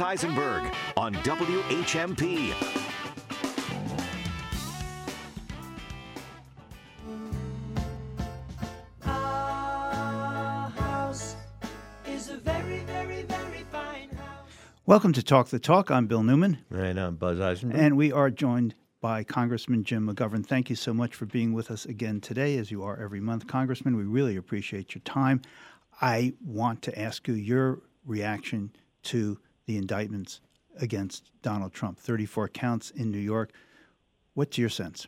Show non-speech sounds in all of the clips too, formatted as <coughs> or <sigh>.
Eisenberg on WHMP. Welcome to Talk the Talk. I'm Bill Newman. Right, I'm Buzz Eisenberg. And we are joined by Congressman Jim McGovern. Thank you so much for being with us again today, as you are every month. Congressman, we really appreciate your time. I want to ask you your reaction to the indictments against Donald Trump 34 counts in New York. What's your sense?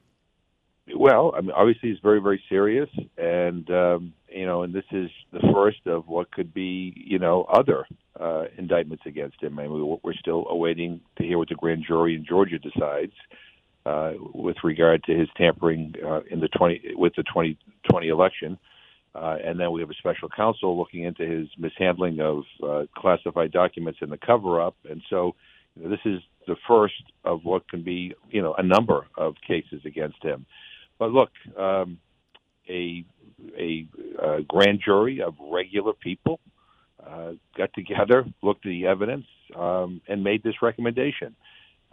Well, I mean, obviously, it's very, very serious, and um, you know, and this is the first of what could be, you know, other uh, indictments against him. I mean, we're still awaiting to hear what the grand jury in Georgia decides uh, with regard to his tampering uh, in the 20 with the 2020 election. Uh, and then we have a special counsel looking into his mishandling of uh, classified documents in the cover-up. And so, you know, this is the first of what can be, you know, a number of cases against him. But look, um, a, a a grand jury of regular people uh, got together, looked at the evidence, um, and made this recommendation.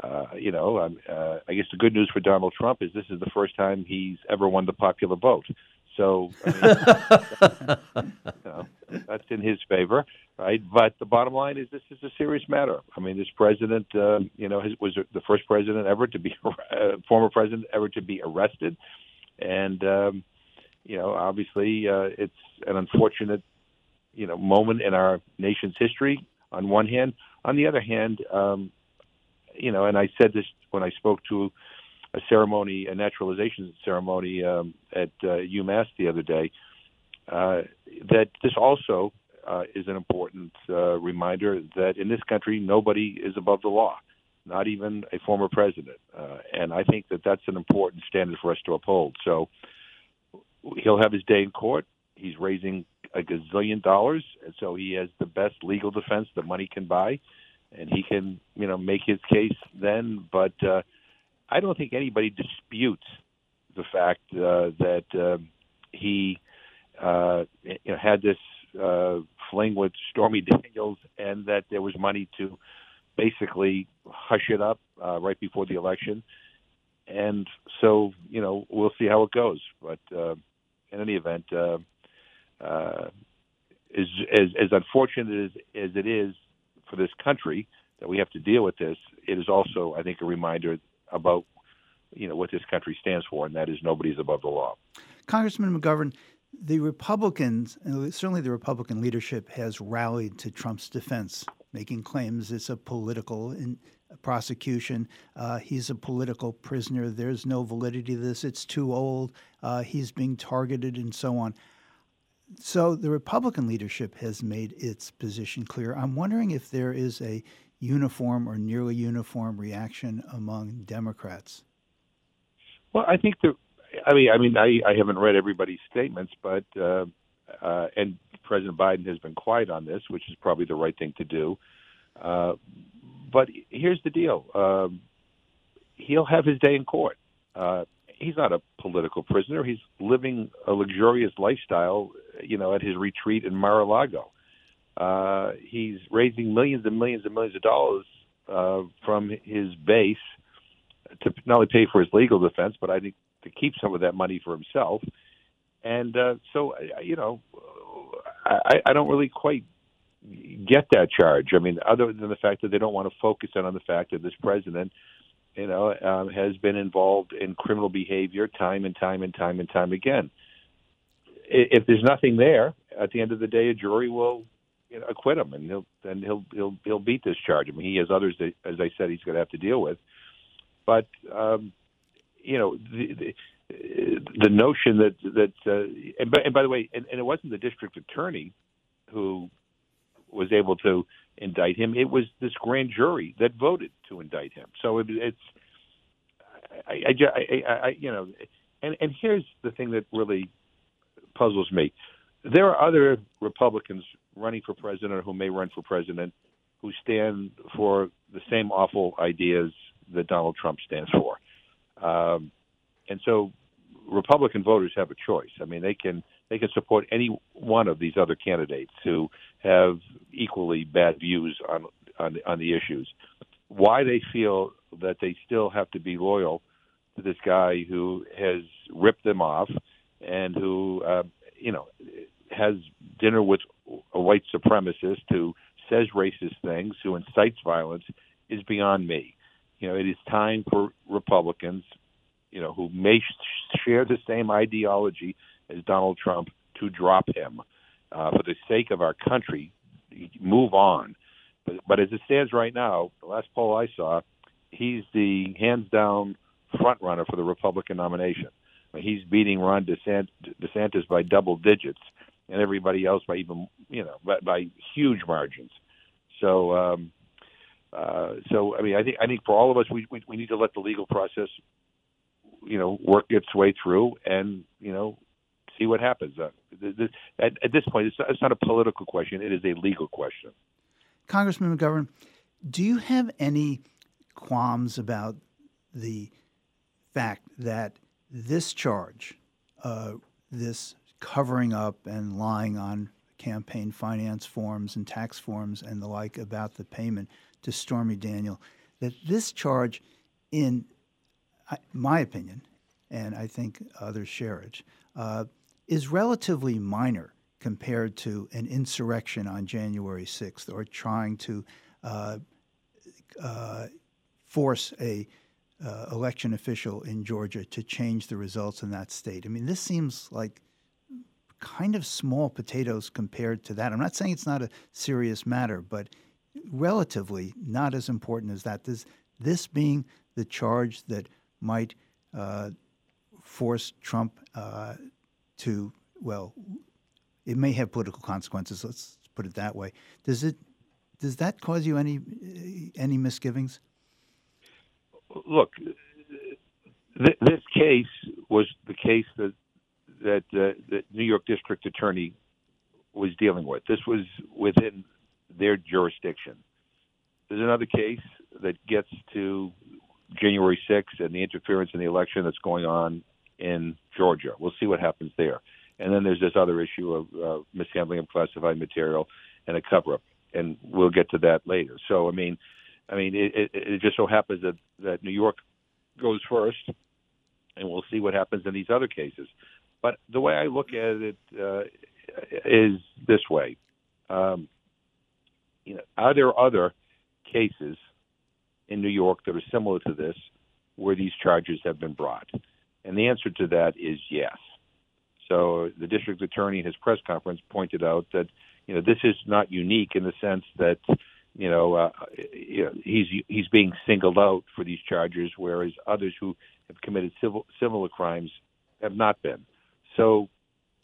Uh, you know, um, uh, I guess the good news for Donald Trump is this is the first time he's ever won the popular vote. So I mean, <laughs> you know, that's in his favor, right? But the bottom line is this is a serious matter. I mean, this president, uh, you know, his, was the first president ever to be, <laughs> uh, former president ever to be arrested, and um, you know, obviously, uh, it's an unfortunate, you know, moment in our nation's history. On one hand, on the other hand, um, you know, and I said this when I spoke to a ceremony, a naturalization ceremony um, at uh, UMass the other day, uh, that this also uh, is an important uh, reminder that in this country nobody is above the law, not even a former president, uh, and I think that that's an important standard for us to uphold. So he'll have his day in court. He's raising a gazillion dollars, and so he has the best legal defense that money can buy, and he can, you know, make his case then. But uh, I don't think anybody disputes the fact uh, that uh, he uh, you know, had this uh, fling with Stormy Daniels, and that there was money to basically hush it up uh, right before the election. And so, you know, we'll see how it goes. But uh, in any event, uh, uh, as, as as unfortunate as, as it is for this country that we have to deal with this, it is also, I think, a reminder about you know what this country stands for, and that is nobody's above the law. Congressman McGovern, the Republicans, certainly the Republican leadership, has rallied to Trump's defense, making claims it's a political in, prosecution. Uh, he's a political prisoner. There's no validity to this. It's too old. Uh, he's being targeted, and so on. So the Republican leadership has made its position clear. I'm wondering if there is a uniform or nearly uniform reaction among Democrats. Well, I think the, I mean, I mean, I, I haven't read everybody's statements, but uh, uh, and President Biden has been quiet on this, which is probably the right thing to do. Uh, but here's the deal: um, he'll have his day in court. Uh, he's not a political prisoner. He's living a luxurious lifestyle, you know, at his retreat in Mar-a-Lago. Uh, he's raising millions and millions and millions of dollars uh, from his base to not only pay for his legal defense, but I think to keep some of that money for himself. And uh, so, you know, I, I don't really quite get that charge. I mean, other than the fact that they don't want to focus in on the fact that this president, you know, um, has been involved in criminal behavior time and time and time and time again. If there's nothing there, at the end of the day, a jury will acquit him, and he'll then he'll he'll he'll beat this charge. I mean, he has others that, as I said, he's going to have to deal with. But um, you know, the, the the notion that that uh, and, by, and by the way, and, and it wasn't the district attorney who was able to indict him. It was this grand jury that voted to indict him. So it, it's I, I, I, I, you know, and and here's the thing that really puzzles me. There are other Republicans running for president or who may run for president who stand for the same awful ideas that Donald Trump stands for. Um, and so Republican voters have a choice. I mean, they can they can support any one of these other candidates who have equally bad views on on the, on the issues. Why they feel that they still have to be loyal to this guy who has ripped them off and who, uh, you know, has dinner with a white supremacist who says racist things, who incites violence, is beyond me. You know, it is time for Republicans, you know, who may share the same ideology as Donald Trump to drop him uh, for the sake of our country. Move on. But, but as it stands right now, the last poll I saw, he's the hands down front runner for the Republican nomination. He's beating Ron DeSantis by double digits, and everybody else by even you know by, by huge margins. So, um, uh, so I mean, I think I think for all of us, we, we we need to let the legal process, you know, work its way through, and you know, see what happens. Uh, this, at, at this point, it's not, it's not a political question; it is a legal question. Congressman McGovern, do you have any qualms about the fact that this charge, uh, this covering up and lying on campaign finance forms and tax forms and the like about the payment to Stormy Daniel, that this charge, in my opinion, and I think others share it, uh, is relatively minor compared to an insurrection on January 6th or trying to uh, uh, force a uh, election official in Georgia to change the results in that state. I mean, this seems like kind of small potatoes compared to that. I'm not saying it's not a serious matter, but relatively not as important as that. This, this being the charge that might uh, force Trump uh, to, well, it may have political consequences. Let's put it that way. Does it? Does that cause you any any misgivings? look, th- this case was the case that that uh, the New York District Attorney was dealing with. This was within their jurisdiction. There's another case that gets to January 6th and the interference in the election that's going on in Georgia. We'll see what happens there. And then there's this other issue of uh, mishandling of classified material and a cover up. And we'll get to that later. So, I mean, I mean, it, it, it just so happens that, that New York goes first, and we'll see what happens in these other cases. But the way I look at it uh, is this way: um, you know, are there other cases in New York that are similar to this where these charges have been brought? And the answer to that is yes. So the district attorney in his press conference pointed out that you know this is not unique in the sense that you know, uh, you know, he's he's being singled out for these charges, whereas others who have committed civil similar crimes have not been. So,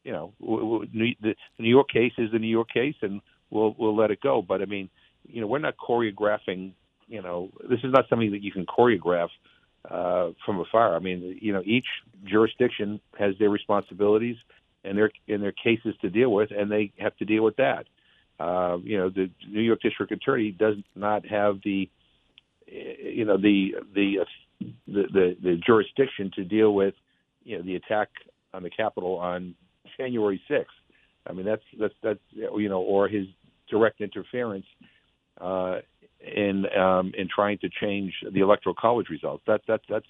you know, the, New York case is the New York case, and we'll we'll let it go. But I mean, you know, we're not choreographing. You know, this is not something that you can choreograph uh, from afar. I mean, you know, each jurisdiction has their responsibilities and their and their cases to deal with, and they have to deal with that. Uh, you know, the New York District Attorney does not have the, you know, the the the, the, the jurisdiction to deal with, you know, the attack on the Capitol on January 6th. I mean, that's that's that's you know, or his direct interference uh, in um, in trying to change the electoral college results. That that that's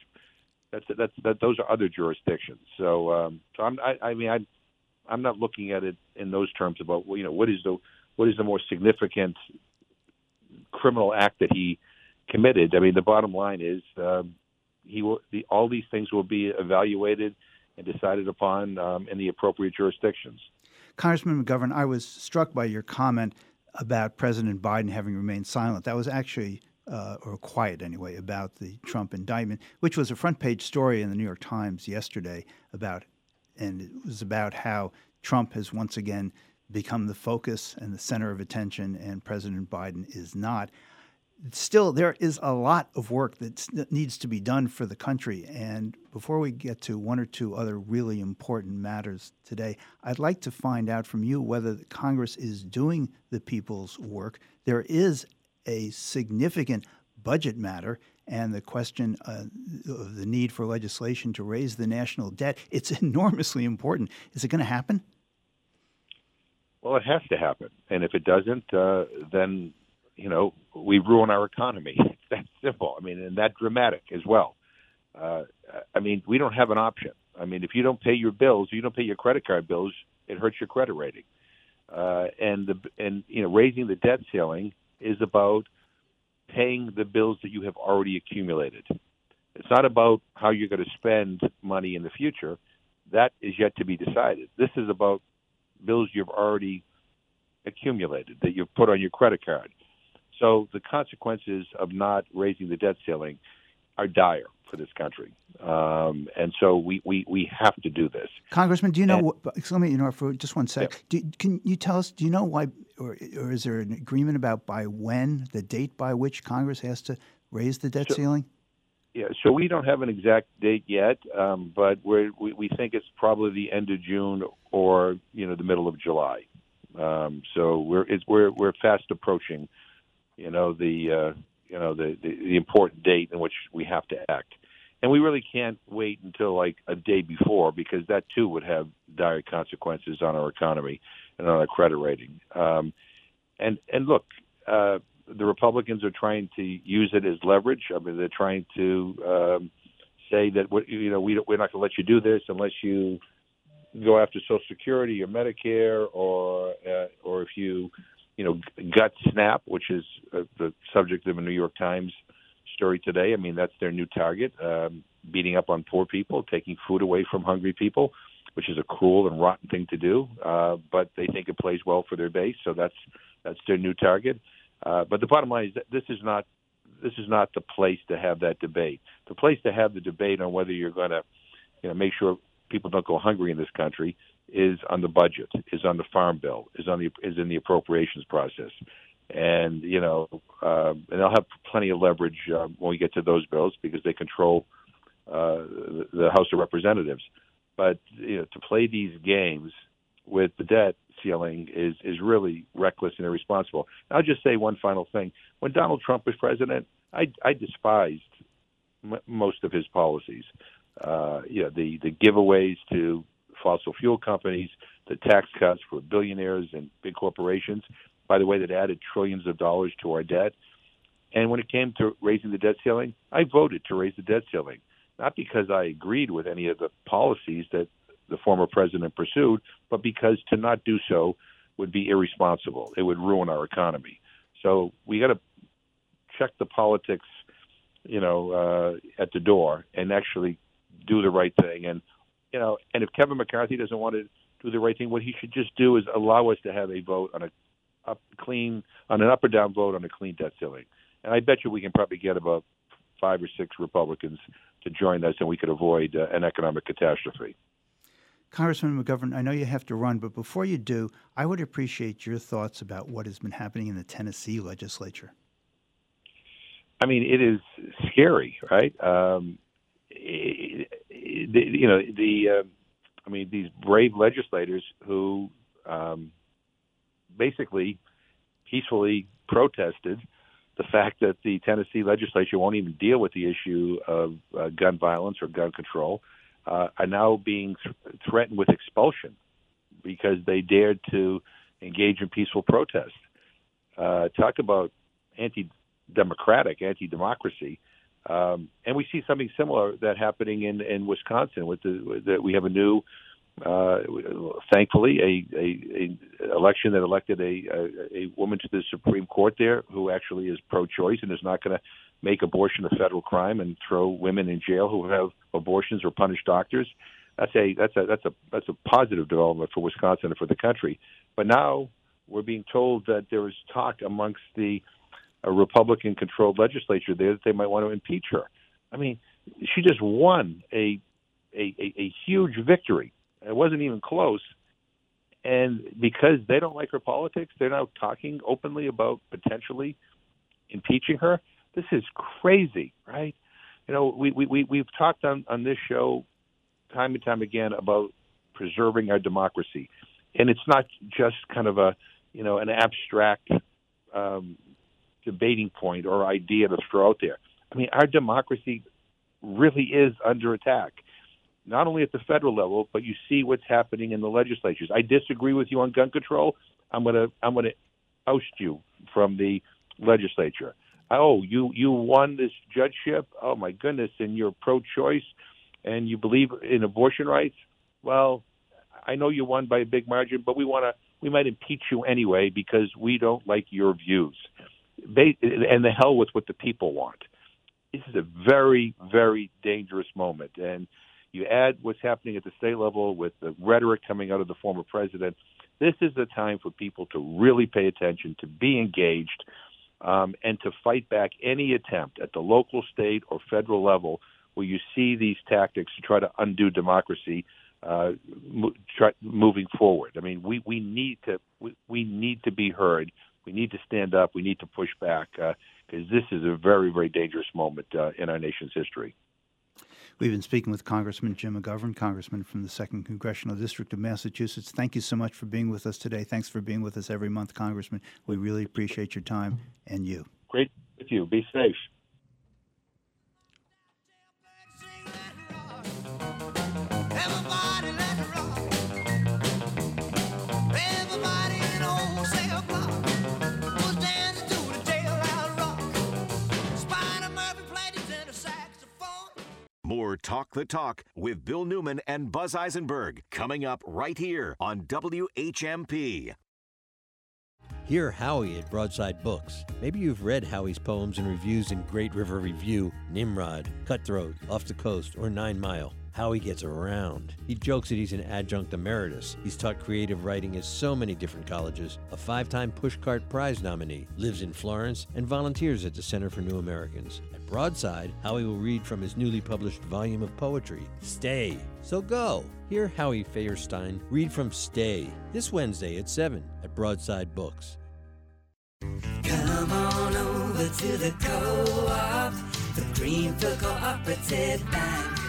that's that's that those are other jurisdictions. So um, so I'm I, I mean I I'm not looking at it in those terms about you know what is the what is the more significant criminal act that he committed. I mean, the bottom line is um, he will. The, all these things will be evaluated and decided upon um, in the appropriate jurisdictions. Congressman McGovern, I was struck by your comment about President Biden having remained silent. That was actually, uh, or quiet anyway, about the Trump indictment, which was a front page story in the New York Times yesterday about, and it was about how Trump has once again become the focus and the center of attention, and President Biden is not. Still, there is a lot of work that needs to be done for the country. And before we get to one or two other really important matters today, I'd like to find out from you whether Congress is doing the people's work. There is a significant budget matter and the question uh, of the need for legislation to raise the national debt. It's <laughs> enormously important. Is it going to happen? Well, it has to happen, and if it doesn't, uh, then you know, we ruin our economy. <laughs> It's that simple. I mean, and that dramatic as well. Uh, I mean, we don't have an option. I mean, if you don't pay your bills, you don't pay your credit card bills, it hurts your credit rating. Uh, and the and you know, raising the debt ceiling is about paying the bills that you have already accumulated. It's not about how you're going to spend money in the future. That is yet to be decided. This is about bills you've already accumulated that you've put on your credit card. So the consequences of not raising the debt ceiling are dire for this country. Um, and so we, we, we have to do this. Congressman, do you know? And, let me you know for just one sec. Yeah. Do, can you tell us? Do you know why, or, or is there an agreement about by when the date by which Congress has to raise the debt so, ceiling? Yeah, so we don't have an exact date yet, um, but we we think it's probably the end of June or you know the middle of July. Um, so we're we're we're fast approaching, you know the uh, you know the, the the important date in which we have to act and we really can't wait until like a day before because that too would have dire consequences on our economy and on our credit rating. Um, and and look, uh, the Republicans are trying to use it as leverage. I mean, they're trying to um, say that you know we we're not going to let you do this unless you go after Social Security or Medicare or uh, or if you you know gut SNAP, which is uh, the subject of a New York Times story today. I mean, that's their new target, um, beating up on poor people, taking food away from hungry people, which is a cruel and rotten thing to do. Uh, but they think it plays well for their base, so that's that's their new target. Uh, but the bottom line is that this is not this is not the place to have that debate. The place to have the debate on whether you're going to, you know, make sure people don't go hungry in this country is on the budget, is on the farm bill, is on the is in the appropriations process and you know, uh, and they'll have plenty of leverage uh, when we get to those bills because they control uh, the House of Representatives. But you know, to play these games with the debt ceiling is is really reckless and irresponsible. I'll just say one final thing: when Donald Trump was president, I, I despised m- most of his policies. Uh, you know, the the giveaways to fossil fuel companies, the tax cuts for billionaires and big corporations by the way, that added trillions of dollars to our debt. And when it came to raising the debt ceiling, I voted to raise the debt ceiling, not because I agreed with any of the policies that the former president pursued, but because to not do so would be irresponsible. It would ruin our economy. So we got to check the politics, you know, uh, at the door and actually do the right thing. And you know, and if Kevin McCarthy doesn't want to do the right thing, what he should just do is allow us to have a vote on a up clean on an up or down vote on a clean debt ceiling. And I bet you we can probably get about five or six Republicans to join us, and we could avoid uh, an economic catastrophe. Congressman McGovern, I know you have to run, but before you do, I would appreciate your thoughts about what has been happening in the Tennessee legislature. I mean, it is scary, right? Um, it, it, you know, the uh, I mean, these brave legislators who um, basically peacefully protested the fact that the Tennessee legislature won't even deal with the issue of uh, gun violence or gun control uh, are now being th- threatened with expulsion because they dared to engage in peaceful protest. Uh, talk about anti-democratic, anti-democracy. Um, and we see something similar that happening in, in Wisconsin. With the, the we have a new uh, thankfully, a, a, a, election that elected a, a, a woman to the Supreme Court there who actually is pro-choice and is not going to make abortion a federal crime and throw women in jail who have abortions or punish doctors. That's a that's a that's a that's a positive development for Wisconsin and for the country. But now we're being told that there is talk amongst the uh, Republican-controlled legislature there that they might want to impeach her. I mean, she just won a a, a, a huge victory it wasn't even close. And because they don't like her politics, they're now talking openly about potentially impeaching her. This is crazy, right? You know, we, we, we, we've talked on, on this show time and time again about preserving our democracy. And it's not just kind of a, you know, an abstract um, debating point or idea to throw out there. I mean, our democracy really is under attack not only at the federal level, but you see what's happening in the legislatures. I disagree with you on gun control. I'm gonna I'm gonna oust you from the legislature. Oh, you you won this judgeship. Oh my goodness, and you're pro-choice, and you believe in abortion rights. Well, I know you won by a big margin, but we want to we might impeach you anyway because we don't like your views. They, and the hell with what the people want. This is a very, very dangerous moment. And you add what's happening at the state level with the rhetoric coming out of the former president. This is the time for people to really pay attention, to be engaged, um, and to fight back any attempt at the local, state, or federal level where you see these tactics to try to undo democracy uh, mo- try, moving forward. I mean, we, we need to we, we need to be heard. We need to stand up. We need to push back because uh, this is a very very dangerous moment uh, in our nation's history. We've been speaking with Congressman Jim McGovern, Congressman from the 2nd Congressional District of Massachusetts. Thank you so much for being with us today. Thanks for being with us every month, Congressman. We really appreciate your time and you. Great with you. Be safe. Talk the Talk with Bill Newman and Buzz Eisenberg coming up right here on WHMP. Hear Howie at Broadside Books. Maybe you've read Howie's poems and reviews in Great River Review, Nimrod, Cutthroat, Off the Coast, or Nine Mile. Howie gets around. He jokes that he's an adjunct emeritus. He's taught creative writing at so many different colleges, a five time Pushcart Prize nominee, lives in Florence, and volunteers at the Center for New Americans. Broadside, Howie will read from his newly published volume of poetry, Stay. So go. Hear Howie Faerstein read from Stay this Wednesday at 7 at Broadside Books. Come on over to the co-op, the Greenfield Cooperative Bank.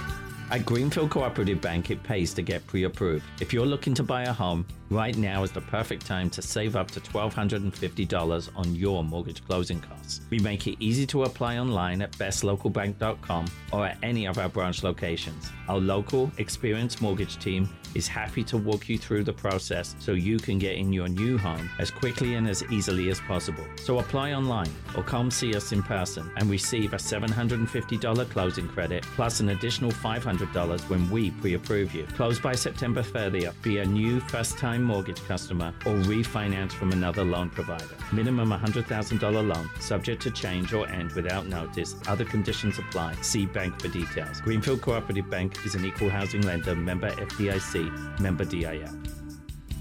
At Greenfield Cooperative Bank, it pays to get pre approved. If you're looking to buy a home, right now is the perfect time to save up to $1,250 on your mortgage closing costs. We make it easy to apply online at bestlocalbank.com or at any of our branch locations. Our local, experienced mortgage team is happy to walk you through the process so you can get in your new home as quickly and as easily as possible. So apply online or come see us in person and receive a $750 closing credit plus an additional $500 when we pre approve you. Close by September 30th. Be a new first time mortgage customer or refinance from another loan provider. Minimum $100,000 loan, subject to change or end without notice. Other conditions apply. See bank for details. Greenfield Cooperative Bank is an equal housing lender, member FDIC, member DIF.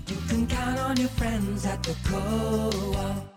You can count on your friends at the co-op.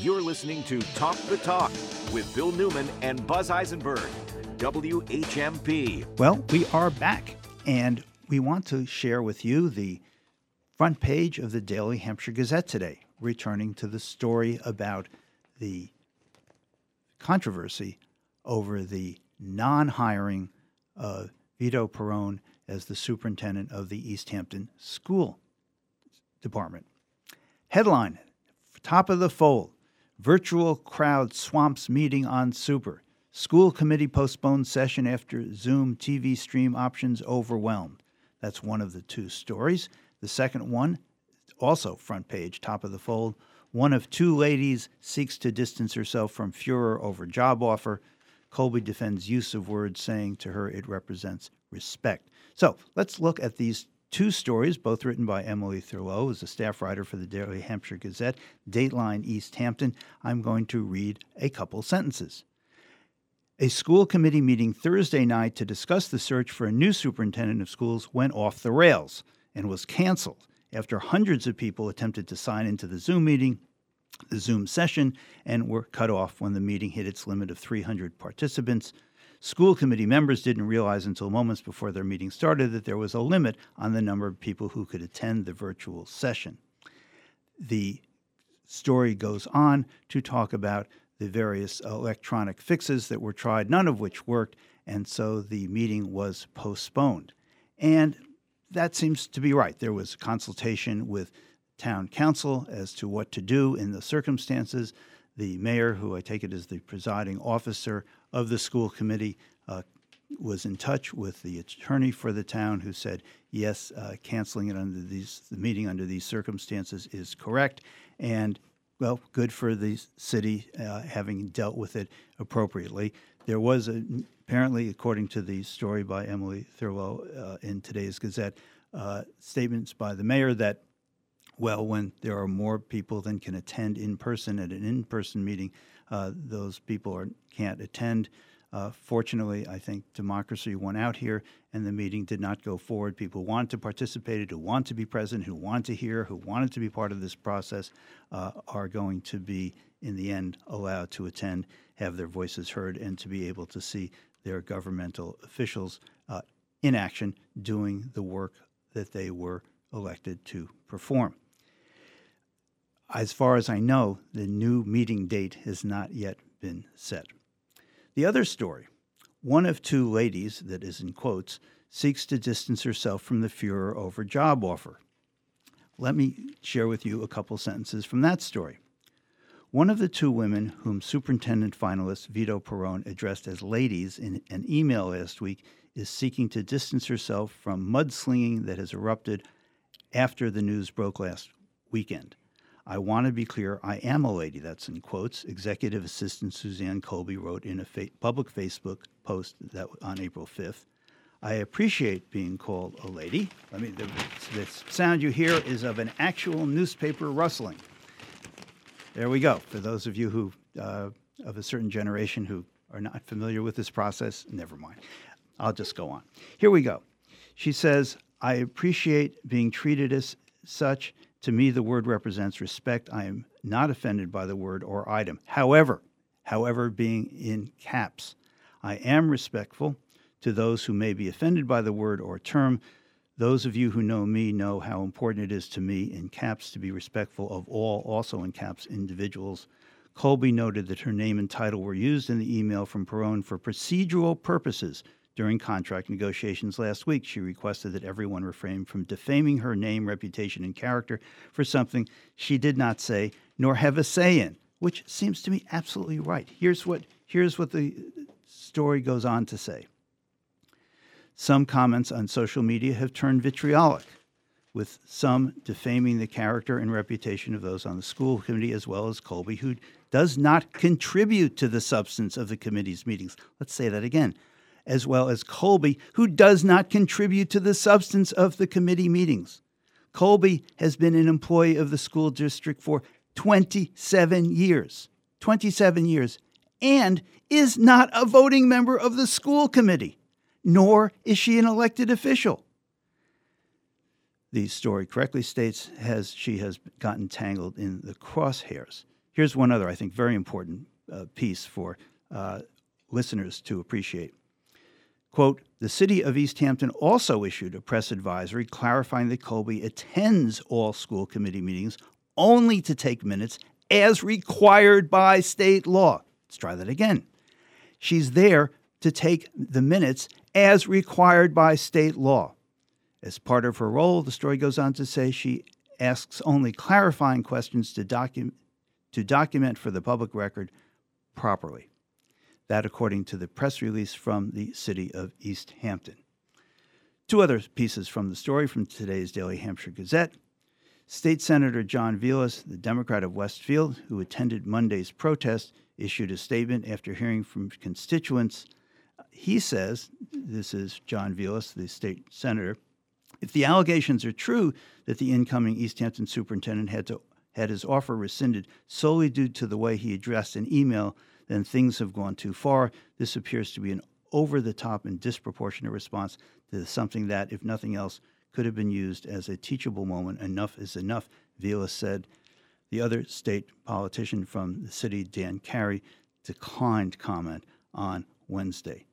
You're listening to Talk the Talk with Bill Newman and Buzz Eisenberg, WHMP. Well, we are back, and we want to share with you the front page of the Daily Hampshire Gazette today, returning to the story about the controversy over the non hiring of Vito Perrone as the superintendent of the Easthampton School Department. Headline Top of the Fold Virtual crowd swamps meeting on Super. School committee postpones session after Zoom TV stream options overwhelmed. That's one of the two stories. The second one, also front page, top of the fold. One of two ladies seeks to distance herself from furor over job offer. Colby defends use of words, saying to her it represents respect. So let's look at these two stories, both written by Emily Thurlow, who's a staff writer for the Daily Hampshire Gazette, Dateline Easthampton. I'm going to read a couple sentences. A school committee meeting Thursday night to discuss the search for a new superintendent of schools went off the rails and was canceled after hundreds of people attempted to sign into the Zoom meeting, the Zoom session, and were cut off when the meeting hit its limit of 300 participants. School committee members didn't realize until moments before their meeting started that there was a limit on the number of people who could attend the virtual session. The story goes on to talk about the various electronic fixes that were tried, none of which worked, and so the meeting was postponed. And that seems to be right. There was consultation with town counsel as to what to do in the circumstances. The mayor, who I take it is the presiding officer of the school committee, uh, was in touch with the attorney for the town who said, yes, uh, canceling it under these, the meeting under these circumstances is correct. And well, good for the city uh, having dealt with it appropriately. There was a, apparently, according to the story by Emily Thurlow uh, in today's Gazette, uh, statements by the mayor that, well, when there are more people than can attend in person at an in person meeting, uh, those people are, can't attend. Uh, fortunately, I think democracy won out here, and the meeting did not go forward. People wanted to participate, who want to be present, who want to hear, who wanted to be part of this process, uh, are going to be, in the end, allowed to attend, have their voices heard, and to be able to see their governmental officials uh, in action doing the work that they were elected to perform. As far as I know, the new meeting date has not yet been set. The other story one of two ladies, that is in quotes, seeks to distance herself from the furor over job offer. Let me share with you a couple sentences from that story. One of the two women whom superintendent finalist Vito Perrone addressed as ladies in an email last week is seeking to distance herself from mudslinging that has erupted after the news broke last weekend. I want to be clear, I am a lady. That's in quotes. Executive Assistant Suzanne Colby wrote in a fa- public Facebook post that on April 5th. I appreciate being called a lady. I mean, the, the sound you hear is of an actual newspaper rustling. There we go. For those of you who uh, of a certain generation who are not familiar with this process, never mind. I'll just go on. Here we go. She says, I appreciate being treated as such to me, the word represents respect. I am not offended by the word or item. However, however, being in caps, I am respectful to those who may be offended by the word or term. Those of you who know me know how important it is to me in caps to be respectful of all, also in caps, individuals. Colby noted that her name and title were used in the email from Perrone for procedural purposes during contract negotiations last week, she requested that everyone refrain from defaming her name, reputation, and character for something she did not say nor have a say in, which seems to me absolutely right. Here's what, here's what the story goes on to say. Some comments on social media have turned vitriolic, with some defaming the character and reputation of those on the school committee, as well as Colby, who does not contribute to the substance of the committee's meetings. Let's say that again as well as Colby, who does not contribute to the substance of the committee meetings. Colby has been an employee of the school district for 27 years. 27 years. And is not a voting member of the school committee, nor is she an elected official. The story correctly states has she has gotten tangled in the crosshairs. Here's one other, I think, very important uh, piece for uh, listeners to appreciate. Quote, the city of Easthampton also issued a press advisory clarifying that Colby attends all school committee meetings only to take minutes as required by state law. Let's try that again. She's there to take the minutes as required by state law. As part of her role, the story goes on to say she asks only clarifying questions to, docu- to document for the public record properly. That, according to the press release from the city of Easthampton. Two other pieces from the story from today's Daily Hampshire Gazette. State Senator John Velis, the Democrat of Westfield, who attended Monday's protest, issued a statement after hearing from constituents. He says, this is John Velis, the state senator, if the allegations are true that the incoming Easthampton superintendent had to had his offer rescinded solely due to the way he addressed an email then things have gone too far. This appears to be an over the top and disproportionate response to something that, if nothing else, could have been used as a teachable moment. Enough is enough, Velis said. The other state politician from the city, Dan Carey, declined comment on Wednesday.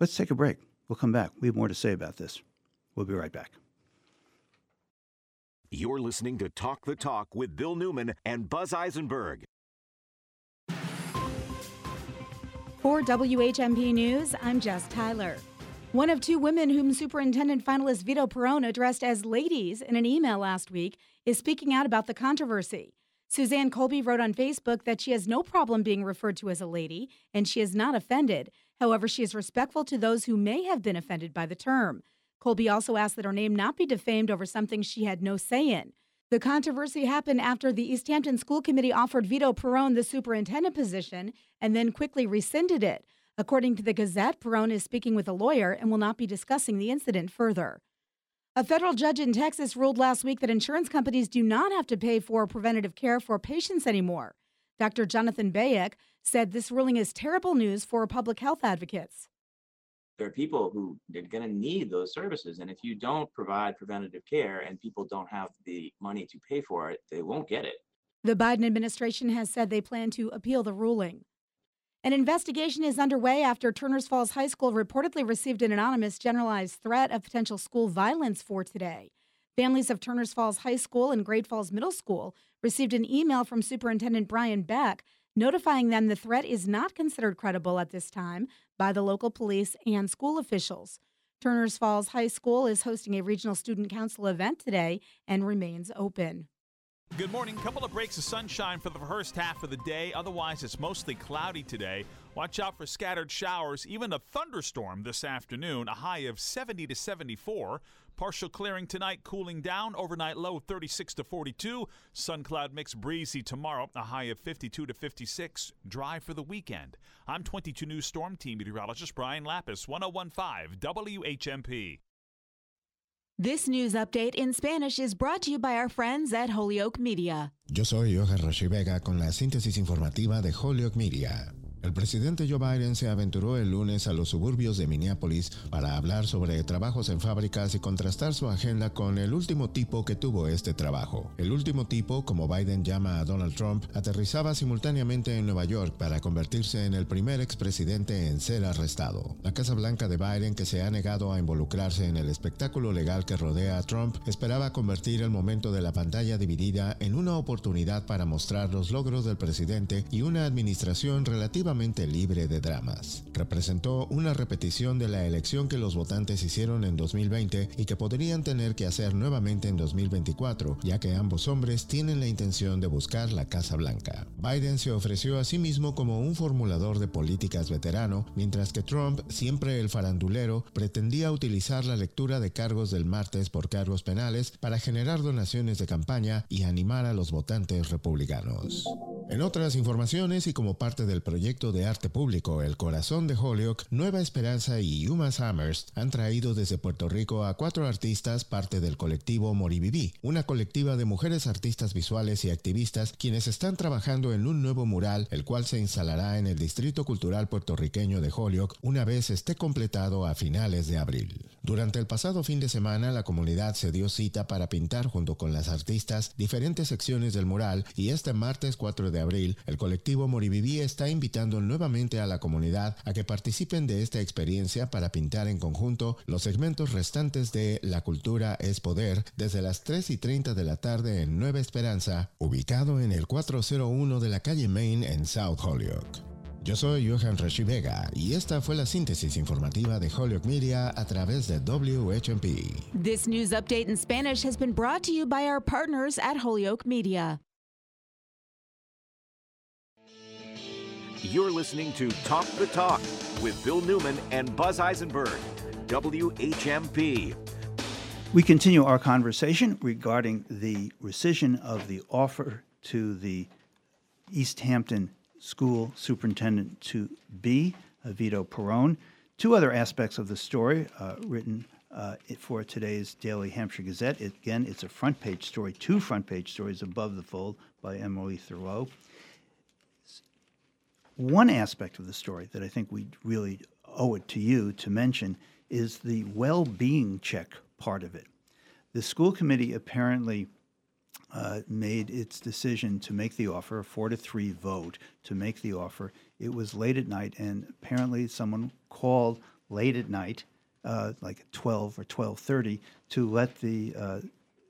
Let's take a break. We'll come back. We have more to say about this. We'll be right back. You're listening to Talk the Talk with Bill Newman and Buzz Eisenberg. For WHMP News, I'm Jess Tyler. One of two women whom Superintendent finalist Vito Perrone addressed as ladies in an email last week is speaking out about the controversy. Suzanne Colby wrote on Facebook that she has no problem being referred to as a lady and she is not offended. However, she is respectful to those who may have been offended by the term. Colby also asked that her name not be defamed over something she had no say in. The controversy happened after the Easthampton School Committee offered Vito Perrone the superintendent position and then quickly rescinded it. According to the Gazette, Perrone is speaking with a lawyer and will not be discussing the incident further. A federal judge in Texas ruled last week that insurance companies do not have to pay for preventative care for patients anymore. Dr. Jonathan Bayek said this ruling is terrible news for public health advocates there are people who are going to need those services. And if you don't provide preventative care and people don't have the money to pay for it, they won't get it. The Biden administration has said they plan to appeal the ruling. An investigation is underway after Turners Falls High School reportedly received an anonymous generalized threat of potential school violence for today. Families of Turners Falls High School and Great Falls Middle School received an email from Superintendent Brian Beck notifying them the threat is not considered credible at this time by the local police and school officials. Turners Falls High School is hosting a regional student council event today and remains open. Good morning. Couple of breaks of sunshine for the first half of the day. Otherwise, it's mostly cloudy today. Watch out for scattered showers, even a thunderstorm this afternoon. A high of 70 to 74. Partial clearing tonight, cooling down. Overnight low 36 to 42. Sun cloud mix breezy tomorrow, a high of 52 to 56. Dry for the weekend. I'm 22 News Storm Team meteorologist Brian Lapis, 1015 WHMP. This news update in Spanish is brought to you by our friends at Holyoke Media. Yo soy Johan Rashi Vega con la síntesis informativa de Holyoke Media. El presidente Joe Biden se aventuró el lunes a los suburbios de Minneapolis para hablar sobre trabajos en fábricas y contrastar su agenda con el último tipo que tuvo este trabajo. El último tipo, como Biden llama a Donald Trump, aterrizaba simultáneamente en Nueva York para convertirse en el primer expresidente en ser arrestado. La Casa Blanca de Biden, que se ha negado a involucrarse en el espectáculo legal que rodea a Trump, esperaba convertir el momento de la pantalla dividida en una oportunidad para mostrar los logros del presidente y una administración relativa libre de dramas. Representó una repetición de la elección que los votantes hicieron en 2020 y que podrían tener que hacer nuevamente en 2024, ya que ambos hombres tienen la intención de buscar la Casa Blanca. Biden se ofreció a sí mismo como un formulador de políticas veterano, mientras que Trump, siempre el farandulero, pretendía utilizar la lectura de cargos del martes por cargos penales para generar donaciones de campaña y animar a los votantes republicanos. En otras informaciones y como parte del proyecto de arte público El Corazón de Holyoke, Nueva Esperanza y Yuma Summers han traído desde Puerto Rico a cuatro artistas parte del colectivo Moriviví, una colectiva de mujeres artistas visuales y activistas quienes están trabajando en un nuevo mural, el cual se instalará en el Distrito Cultural Puertorriqueño de Holyoke una vez esté completado a finales de abril. Durante el pasado fin de semana, la comunidad se dio cita para pintar junto con las artistas diferentes secciones del mural y este martes 4 de abril, el colectivo Moriviví está invitando nuevamente a la comunidad a que participen de esta experiencia para pintar en conjunto los segmentos restantes de La Cultura es Poder desde las 3 y 30 de la tarde en Nueva Esperanza, ubicado en el 401 de la calle Main en South Holyoke. Yo soy Johan Rashi Vega y esta fue la síntesis informativa de Holyoke Media a través de WHMP. This news update in Spanish has been brought to you by our partners at Holyoke Media. You're listening to Talk the Talk with Bill Newman and Buzz Eisenberg, WHMP. We continue our conversation regarding the rescission of the offer to the Easthampton School Superintendent to be Vito Perrone. Two other aspects of the story uh, written uh, for today's Daily Hampshire Gazette. It, again, it's a front page story, two front page stories above the fold by Emily Thurlow. One aspect of the story that I think we really owe it to you to mention is the well being check part of it. The school committee apparently uh, made its decision to make the offer, a four to three vote to make the offer. It was late at night, and apparently someone called late at night, uh, like 12 or 12:30, to let the uh,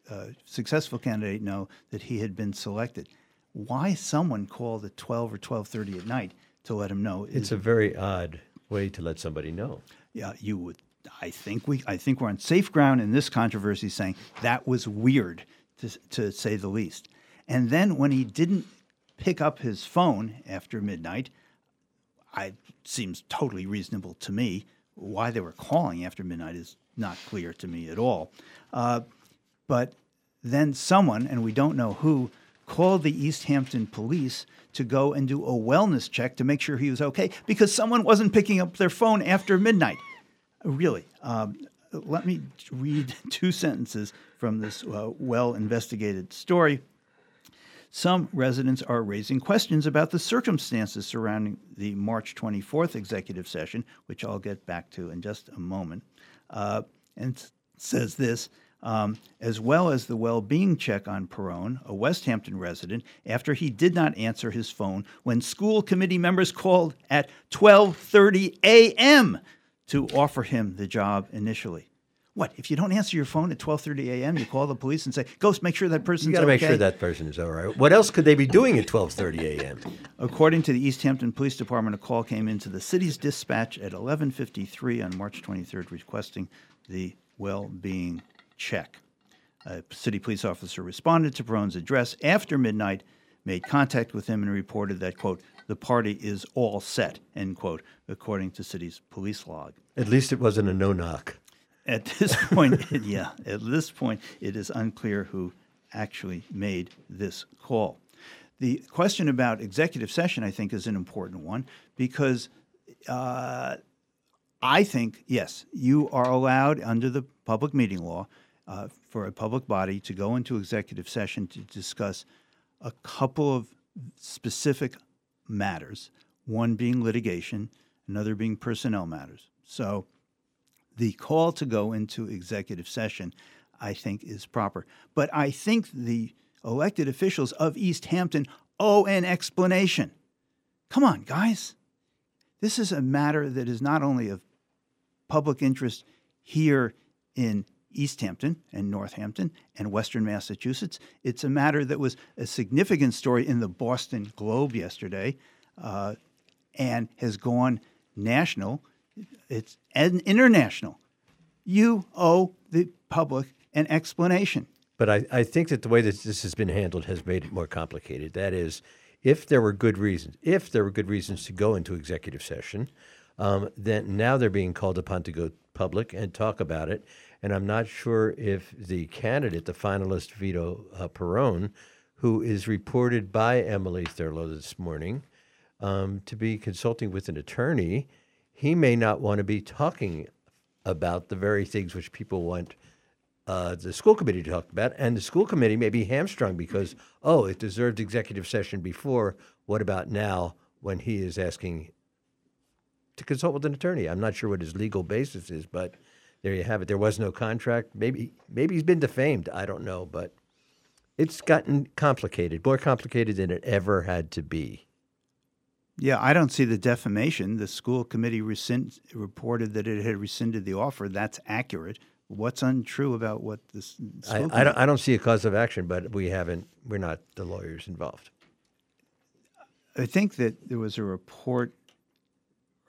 uh, successful candidate know that he had been selected. Why someone called at 12 or 12:30 at night to let him know? It's a very odd way to let somebody know. Yeah, you would. I think we. I think we're on safe ground in this controversy, saying that was weird, to, to say the least. And then when he didn't pick up his phone after midnight, I seems totally reasonable to me. Why they were calling after midnight is not clear to me at all. Uh, but then someone, and we don't know who, called the Easthampton police to go and do a wellness check to make sure he was okay because someone wasn't picking up their phone after midnight. Really. Um, let me read <laughs> two sentences from this uh, well investigated story. Some residents are raising questions about the circumstances surrounding the March 24th executive session, which I'll get back to in just a moment. Uh, and says this um, as well as the well-being check on Perrone, a Westhampton resident, after he did not answer his phone when school committee members called at 12:30 a.m. to offer him the job initially. What if you don't answer your phone at 12:30 a.m. You call the police and say, "Go make sure that person's You got to okay." make sure that person is all right. What else could they be doing at 12:30 a.m.? According to the Easthampton Police Department, a call came into the city's dispatch at 11:53 on March 23rd, requesting the well-being check. A city police officer responded to Perrone's address after midnight, made contact with him, and reported that quote the party is all set end quote according to city's police log. At least it wasn't a no knock. At this <laughs> point, yeah, at this point, it is unclear who actually made this call. The question about executive session, I think, is an important one because uh, I think, yes, you are allowed under the public meeting law uh, for a public body to go into executive session to discuss a couple of specific matters, one being litigation, another being personnel matters. So the call to go into executive session, I think, is proper. But I think the elected officials of Easthampton owe an explanation. Come on, guys. This is a matter that is not only of public interest here in Easthampton and Northampton and Western Massachusetts. It's a matter that was a significant story in the Boston Globe yesterday uh, and has gone national. It's international. You owe the public an explanation. But I, I think that the way that this has been handled has made it more complicated. That is, if there were good reasons, if there were good reasons to go into executive session, um, then now they're being called upon to go public and talk about it. And I'm not sure if the candidate, the finalist Vito uh, Perrone, who is reported by Emily Thurlow this morning um, to be consulting with an attorney, he may not want to be talking about the very things which people want uh, the school committee to talk about. And the school committee may be hamstrung because, oh, it deserved executive session before. What about now when he is asking to consult with an attorney? I'm not sure what his legal basis is, but there you have it. There was no contract. Maybe maybe he's been defamed. I don't know, but it's gotten complicated, more complicated than it ever had to be. Yeah, I don't see the defamation. The school committee rescind, reported that it had rescinded the offer. That's accurate. What's untrue about what this? I, I, don't, I don't see a cause of action, but we haven't. We're not the lawyers involved. I think that there was a report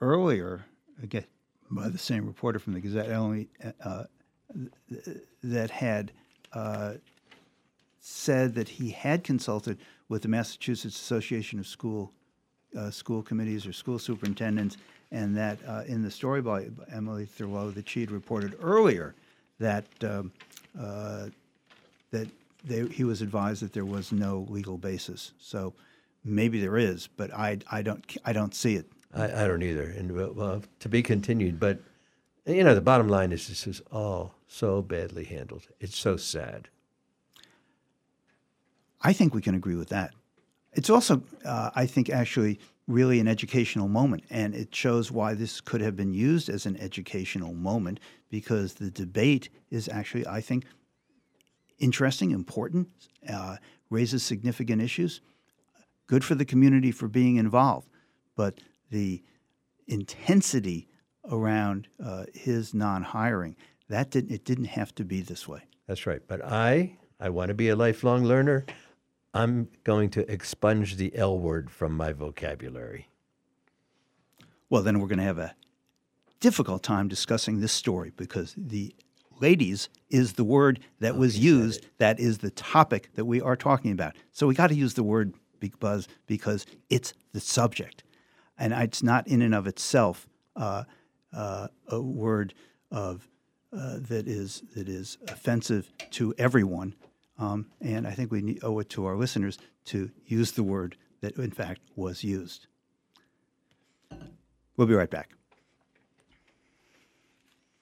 earlier, again, by the same reporter from the Gazette, Emily, uh, that had uh, said that he had consulted with the Massachusetts Association of School uh, School Committees or School Superintendents, and that uh, in the story by Emily Thurlow that she had reported earlier that um, uh, that they, he was advised that there was no legal basis. So maybe there is, but I, I don't I don't see it. I, I don't either, and well, to be continued. But you know, the bottom line is this is all so badly handled. It's so sad. I think we can agree with that. It's also, uh, I think, actually really an educational moment, and it shows why this could have been used as an educational moment because the debate is actually, I think, interesting, important, uh, raises significant issues, good for the community for being involved, but the intensity around uh, his non-hiring. That didn't. It didn't have to be this way. That's right. But I, I want to be a lifelong learner. I'm going to expunge the L word from my vocabulary. Well, then we're going to have a difficult time discussing this story because the ladies is the word that was used. That is the topic that we are talking about. So we got to use the word because because it's the subject, and it's not in and of itself uh, uh, a word of uh, that is that is offensive to everyone. Um, and I think we owe it to our listeners to use the word that in fact was used. We'll be right back.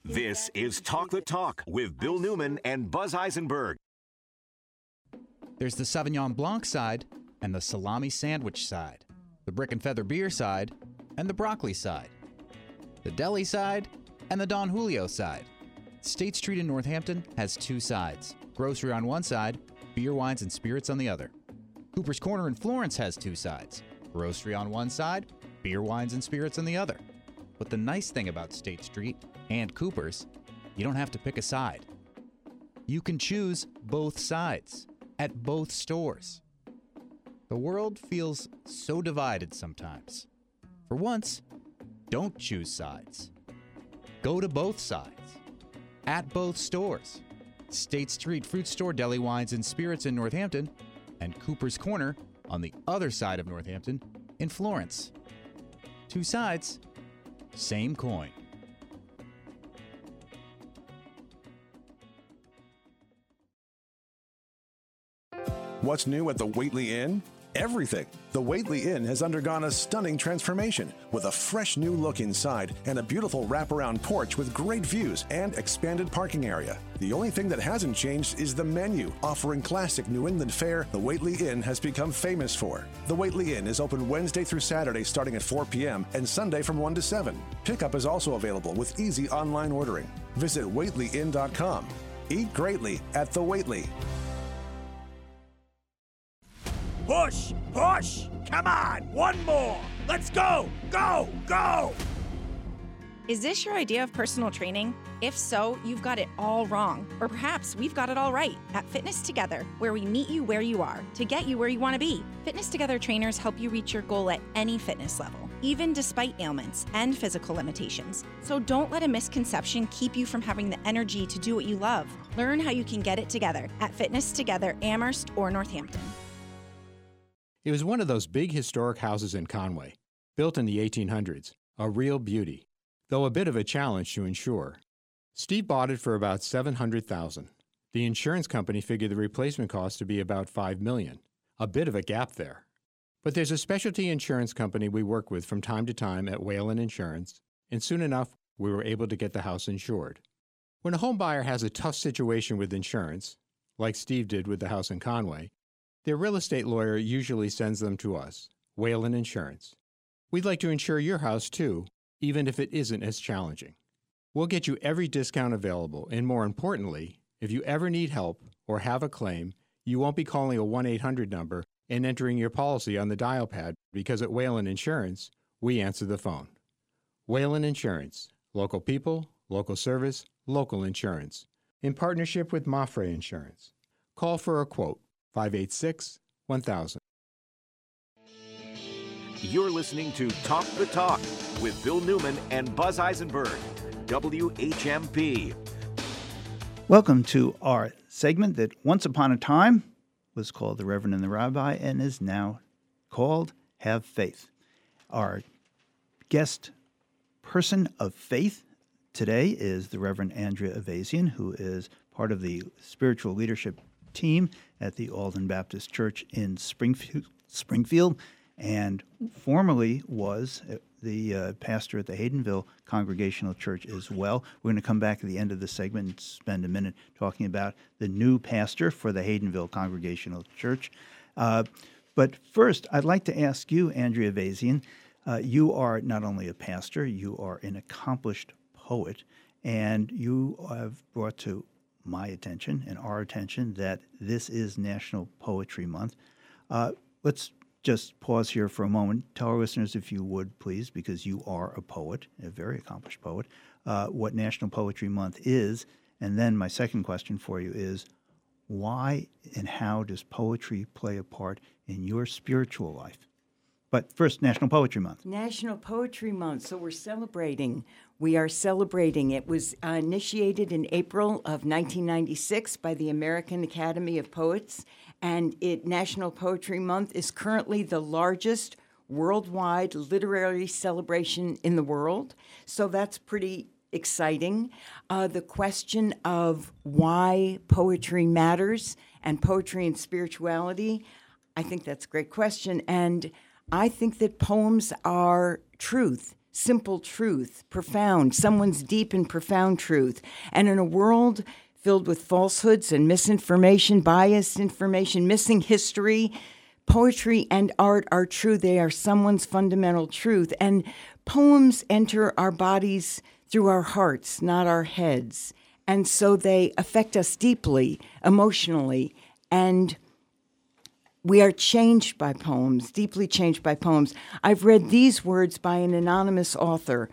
This is Talk the Talk with Bill Newman and Buzz Eisenberg. There's the Sauvignon Blanc side and the salami sandwich side, the brick and feather beer side and the broccoli side, the deli side and the Don Julio side. State Street in Northampton has two sides grocery on one side, beer, wines, and spirits on the other. Cooper's Corner in Florence has two sides grocery on one side, beer, wines, and spirits on the other. But the nice thing about State Street and Cooper's, you don't have to pick a side. You can choose both sides at both stores. The world feels so divided sometimes. For once, don't choose sides. Go to both sides at both stores State Street Fruit Store, Deli Wines and Spirits in Northampton, and Cooper's Corner on the other side of Northampton in Florence. Two sides, same coin. What's new at the Whately Inn? Everything. The Whately Inn has undergone a stunning transformation with a fresh new look inside and a beautiful wraparound porch with great views and expanded parking area. The only thing that hasn't changed is the menu, offering classic New England fare the Whately Inn has become famous for. The Whately Inn is open Wednesday through Saturday starting at 4 p.m. and Sunday from 1 to 7. Pickup is also available with easy online ordering. Visit WhatelyInn.com. Eat greatly at the Whately. Push! Push! Come on! One more! Let's go! Go! Go! Is this your idea of personal training? If so, you've got it all wrong. Or perhaps we've got it all right at Fitness Together, where we meet you where you are to get you where you want to be. Fitness Together trainers help you reach your goal at any fitness level, even despite ailments and physical limitations. So don't let a misconception keep you from having the energy to do what you love. Learn how you can get it together at Fitness Together Amherst or Northampton. It was one of those big historic houses in Conway, built in the 1800s, a real beauty, though a bit of a challenge to insure. Steve bought it for about 700,000. The insurance company figured the replacement cost to be about 5 million. A bit of a gap there. But there's a specialty insurance company we work with from time to time at Whalen Insurance, and soon enough we were able to get the house insured. When a home buyer has a tough situation with insurance, like Steve did with the house in Conway, their real estate lawyer usually sends them to us, Whalen Insurance. We'd like to insure your house too, even if it isn't as challenging. We'll get you every discount available, and more importantly, if you ever need help or have a claim, you won't be calling a 1 800 number and entering your policy on the dial pad because at Whalen Insurance, we answer the phone. Whalen Insurance, local people, local service, local insurance, in partnership with MAPFRE Insurance. Call for a quote 586 1000. You're listening to Talk the Talk with Bill Newman and Buzz Eisenberg, WHMP. Welcome to our segment that once upon a time was called The Reverend and the Rabbi and is now called Have Faith. Our guest person of faith today is the Reverend Andrea Ayvazian, who is part of the spiritual leadership team at the Alden Baptist Church in Springfield, Springfield and formerly was the uh, pastor at the Haydenville Congregational Church as well. We're going to come back at the end of the segment and spend a minute talking about the new pastor for the Haydenville Congregational Church. Uh, but first, I'd like to ask you, Andrea Ayvazian, uh, you are not only a pastor, you are an accomplished poet, and you have brought to my attention and our attention that this is National Poetry Month. Uh, let's just pause here for a moment. Tell our listeners, if you would, please, because you are a poet, a very accomplished poet, uh, what National Poetry Month is. And then my second question for you is why and how does poetry play a part in your spiritual life? But first, National Poetry Month. National Poetry Month. So we're celebrating. We are celebrating. It was uh, initiated in April of 1996 by the American Academy of Poets, and it National Poetry Month is currently the largest worldwide literary celebration in the world. So that's pretty exciting. Uh, the question of why poetry matters and poetry and spirituality, I think that's a great question. And I think that poems are truth, simple truth, profound, someone's deep and profound truth. And in a world filled with falsehoods and misinformation, biased information, missing history, poetry and art are true. They are someone's fundamental truth. And poems enter our bodies through our hearts, not our heads. And so they affect us deeply, emotionally, and we are changed by poems, deeply changed by poems. I've read these words by an anonymous author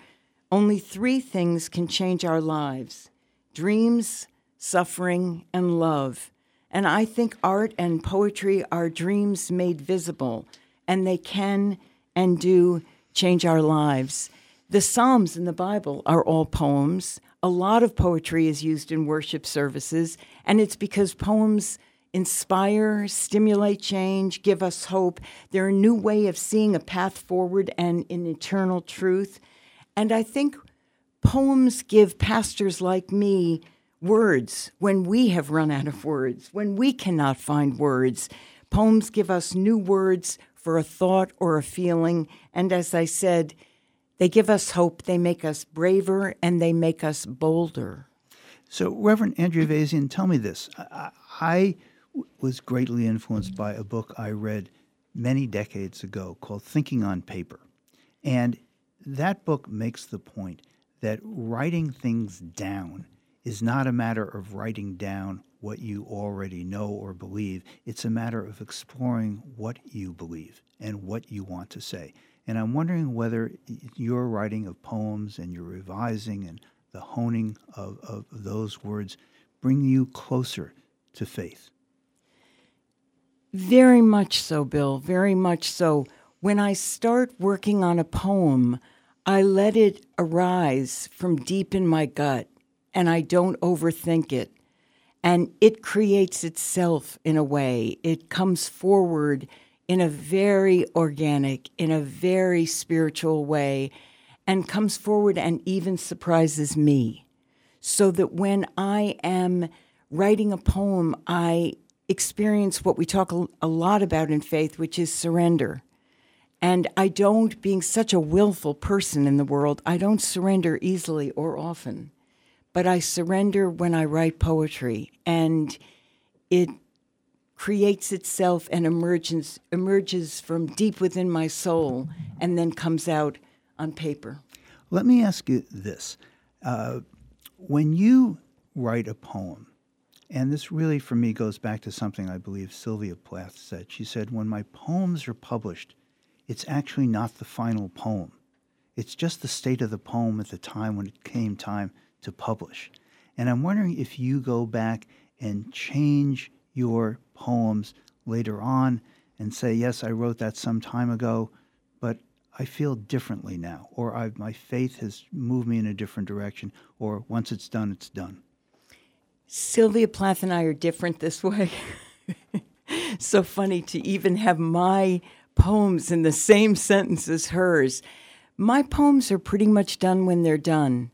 Only three things can change our lives dreams, suffering, and love. And I think art and poetry are dreams made visible, and they can and do change our lives. The Psalms in the Bible are all poems. A lot of poetry is used in worship services, and it's because poems inspire, stimulate change, give us hope. They're a new way of seeing a path forward and an eternal truth. And I think poems give pastors like me words when we have run out of words, when we cannot find words. Poems give us new words for a thought or a feeling. And as I said, they give us hope, they make us braver, and they make us bolder. So, Reverend Andrea Ayvazian, tell me this. I, I was greatly influenced by a book I read many decades ago called Thinking on Paper. And that book makes the point that writing things down is not a matter of writing down what you already know or believe. It's a matter of exploring what you believe and what you want to say. And I'm wondering whether your writing of poems and your revising and the honing of, of those words bring you closer to faith. Very much so, Bill. Very much so. When I start working on a poem, I let it arise from deep in my gut and I don't overthink it. And it creates itself in a way. It comes forward in a very organic, in a very spiritual way, and comes forward and even surprises me. So that when I am writing a poem, I experience what we talk a lot about in faith, which is surrender. And I don't, being such a willful person in the world, I don't surrender easily or often. But I surrender when I write poetry, and it creates itself and emerges, emerges from deep within my soul and then comes out on paper. Let me ask you this. Uh, when you write a poem, and this really, for me, goes back to something I believe Sylvia Plath said. She said, When my poems are published, it's actually not the final poem. It's just the state of the poem at the time when it came time to publish. And I'm wondering if you go back and change your poems later on and say, Yes, I wrote that some time ago, but I feel differently now, or my faith has moved me in a different direction, or once it's done, it's done. Sylvia Plath and I are different this <laughs> way. so funny to even have my poems in the same sentence as hers. My poems are pretty much done when they're done.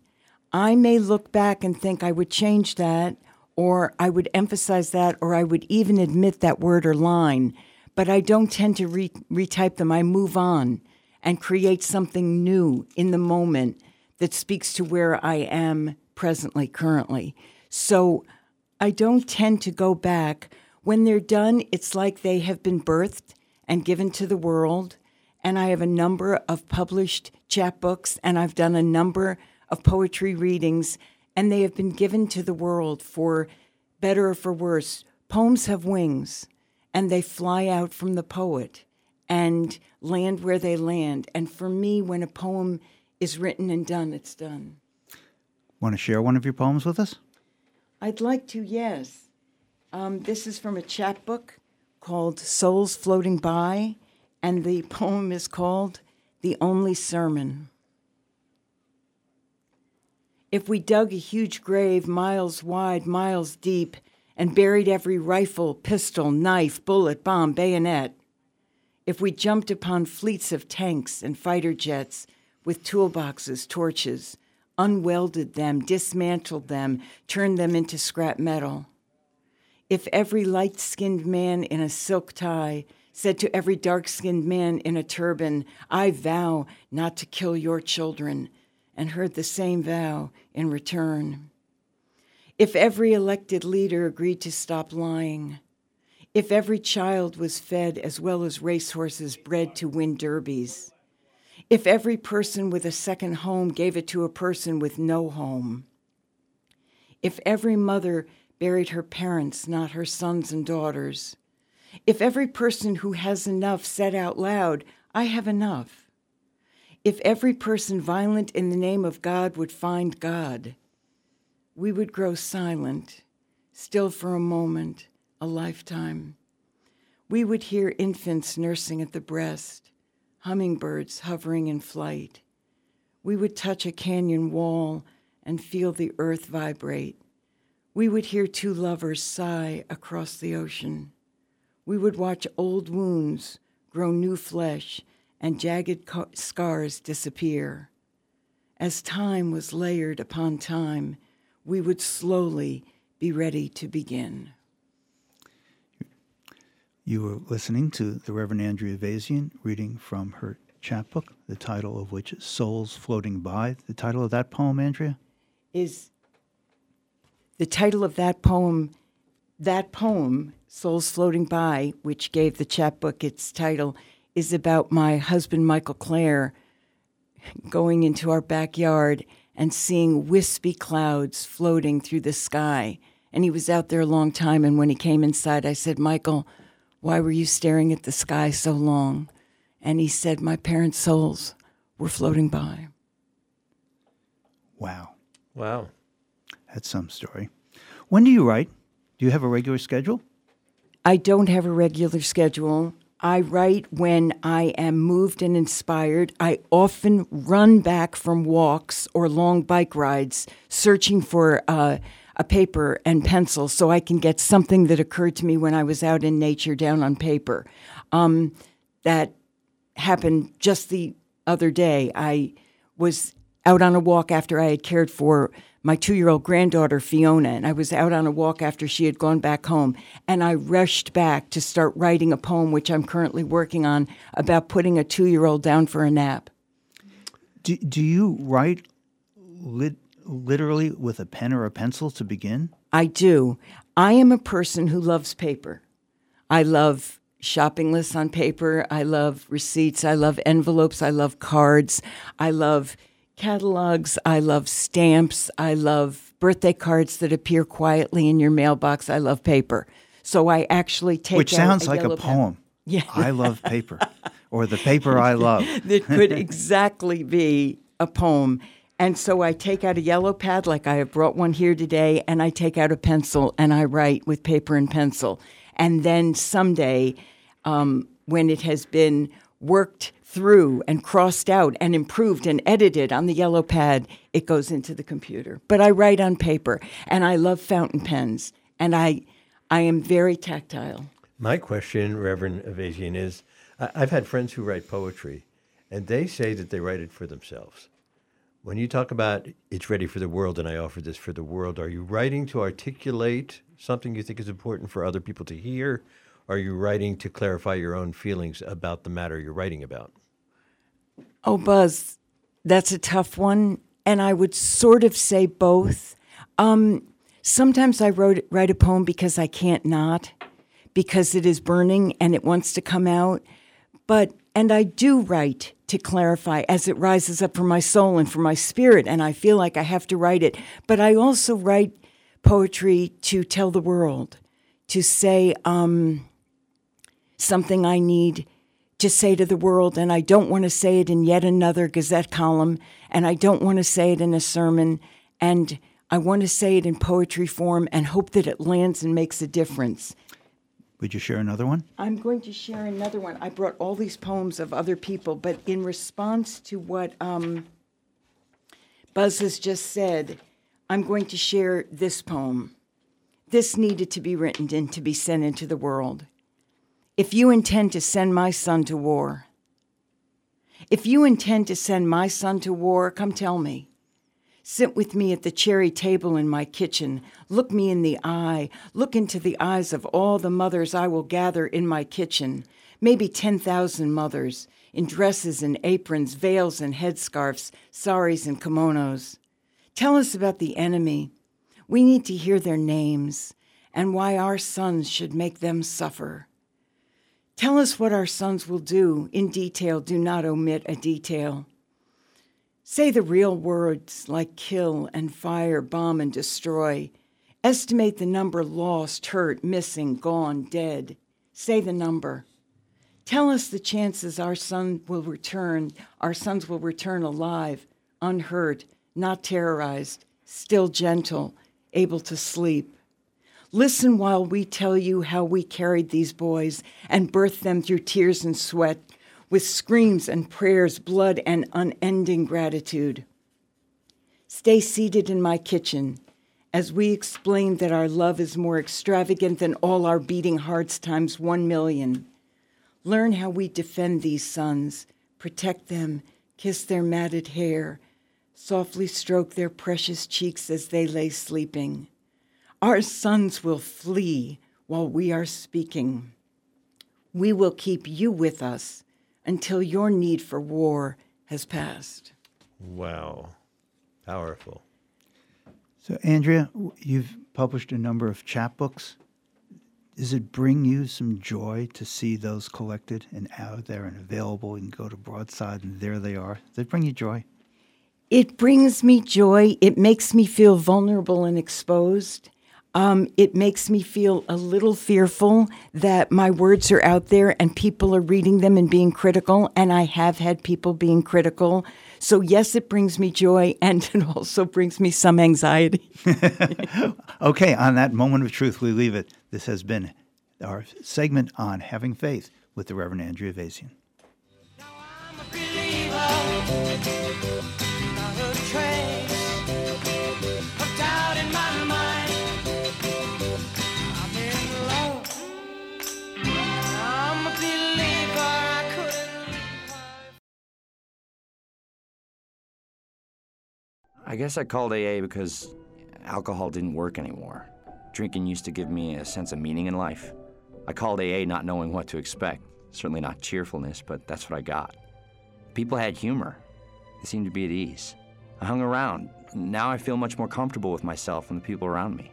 I may look back and think I would change that, or I would emphasize that, or I would even admit that word or line, but I don't tend to re- retype them. I move on and create something new in the moment that speaks to where I am presently, currently. So I don't tend to go back. When they're done, it's like they have been birthed and given to the world. And I have a number of published chapbooks, and I've done a number of poetry readings, and they have been given to the world for better or for worse. Poems have wings, and they fly out from the poet. and land where they land. And for me, when a poem is written and done, it's done. Want to share one of your poems with us? I'd like to, yes. Um, this is from a chapbook called Souls Floating By, and the <laughs> poem is called The Only Sermon. If we dug a huge grave miles wide, miles deep, and buried every rifle, pistol, knife, bullet, bomb, bayonet, if we jumped upon fleets of tanks and fighter jets with toolboxes, torches, unwelded them, dismantled them, turned them into scrap metal, if every light skinned man in a silk tie said to every dark skinned man in a turban, I vow not to kill your children, and heard the same vow in return. If every elected leader agreed to stop lying, if every child was fed as well as racehorses bred to win derbies, if every person with a second home gave it to a person with no home, if every mother buried her parents, not her sons and daughters, if every person who has enough said out loud, I have enough, if every person violent in the name of God would find God, we would grow silent, still for a moment, a lifetime. We would hear infants nursing at the breast, hummingbirds hovering in flight. We would touch a canyon wall and feel the earth vibrate. We would hear two lovers sigh across the ocean. We would watch old wounds grow new flesh and jagged scars disappear. As time was layered upon time, we would slowly be ready to begin. You were listening to the Reverend Andrea Ayvazian reading from her chapbook, the title of which is Souls Floating By. The title of that poem, Andrea? Is the title of that poem, that poem, Souls Floating By, which gave the chapbook its title, is about my husband, Michael Klare, going into our backyard and seeing wispy clouds floating through the sky. And he was out there a long time. And when he came inside, I said, Michael, why were you staring at the sky so long? And he said, My parents' souls were floating by. Wow. Wow. That's some story. When do you write? Do you have a regular schedule? I don't have a regular schedule. I write when I am moved and inspired. I often run back from walks or long bike rides searching for uh, a paper and pencil so I can get something that occurred to me when I was out in nature down on paper. Um, that happened just the other day. I was out on a walk after I had cared for my two year old granddaughter, Fiona, and I was out on a walk after she had gone back home. And I rushed back to start writing a poem, which I'm currently working on, about putting a two year old down for a nap. Do, do you write lit, literally with a pen or a pencil to begin? I do. I am a person who loves paper. I love shopping lists on paper. I love receipts. I love envelopes. I love cards. I love catalogs. I love stamps. I love birthday cards that appear quietly in your mailbox. I love paper. So I actually take Which sounds a like a poem. Pen. Yeah. <laughs> I love paper. or the paper I <laughs> love. that could <laughs> exactly be a poem. And so I take out a yellow pad, like I have brought one here today, and I take out a pencil and I write with paper and pencil. And then someday, um, when it has been worked through and crossed out and improved and edited on the yellow pad, it goes into the computer. But I write on paper and I love fountain pens and I I am very tactile. My question, Reverend Ayvazian, is I've had friends who write poetry and they say that they write it for themselves. When you talk about it's ready for the world and I offer this for the world, are you writing to articulate something you think is important for other people to hear? Are you writing to clarify your own feelings about the matter you're writing about? Oh, Buzz, that's a tough one. And I would sort of say both. Um, sometimes I wrote, write a poem because I can't not, because it is burning and it wants to come out. But, and I do write to clarify as it rises up from my soul and from my spirit, and I feel like I have to write it. But I also write poetry to tell the world, to say um, something I need to say to the world, and I don't want to say it in yet another Gazette column, and I don't want to say it in a sermon, and I want to say it in poetry form and hope that it lands and makes a difference. Would you share another one? I'm going to share another one. I brought all these poems of other people, but in response to what um, Buzz has just said, I'm going to share this poem. This needed to be written and to be sent into the world. If you intend to send my son to war, if you intend to send my son to war, come tell me. Sit with me at the cherry table in my kitchen. Look me in the eye. Look into the eyes of all the mothers I will gather in my kitchen. Maybe 10,000 mothers in dresses and aprons, veils and headscarves, saris and kimonos. Tell us about the enemy. We need to hear their names and why our sons should make them suffer. Tell us what our sons will do in detail. Do not omit a detail. Say the real words like kill and fire, bomb and destroy. Estimate the number lost, hurt, missing, gone, dead. Say the number. Tell us the chances our son will return, our sons will return alive, unhurt, not terrorized, still gentle, able to sleep. Listen while we tell you how we carried these boys and birthed them through tears and sweat, with screams and prayers, blood, and unending gratitude. Stay seated in my kitchen as we explain that our love is more extravagant than all our beating hearts times one million. Learn how we defend these sons, protect them, kiss their matted hair, softly stroke their precious cheeks as they lay sleeping. Our sons will flee while we are speaking. We will keep you with us until your need for war has passed. Wow. Powerful. So, Andrea, you've published a number of chapbooks. Does it bring you some joy to see those collected and out there and available? You can go to Broadside and there they are. Does it bring you joy? It brings me joy. It makes me feel vulnerable and exposed. Um, it makes me feel a little fearful that my words are out there and people are reading them and being critical. And I have had people being critical. So, yes, it brings me joy <laughs> and it also brings me some anxiety. <laughs> <laughs> okay, on that moment of truth, we leave it. This has been our segment on having faith with the Reverend Andrea Ayvazian. I guess I called AA because alcohol didn't work anymore. Drinking used to give me a sense of meaning in life. I called AA not knowing what to expect. Certainly not cheerfulness, but that's what I got. People had humor. They seemed to be at ease. I hung around. Now I feel much more comfortable with myself and the people around me.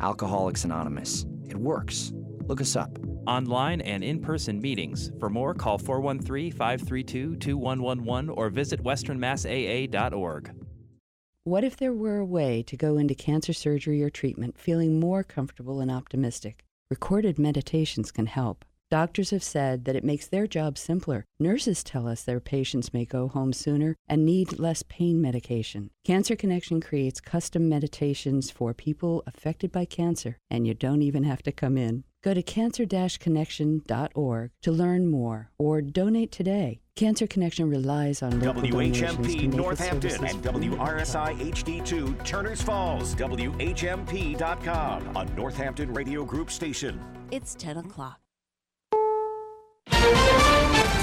Alcoholics Anonymous. It works. Look us up. Online and in person meetings. For more, call 413 532 2111 or visit westernmassaa.org. What if there were a way to go into cancer surgery or treatment feeling more comfortable and optimistic? Recorded meditations can help. Doctors have said that it makes their job simpler. Nurses tell us their patients may go home sooner and need less pain medication. Cancer Connection creates custom meditations for people affected by cancer, and you don't even have to come in. Go to cancer-connection.org to learn more or donate today. Cancer Connection relies on local donations to WHMP make Northampton its and free. WRSI HD2 Turners Falls, WHMP.com, a Northampton Radio Group station. It's 10 o'clock.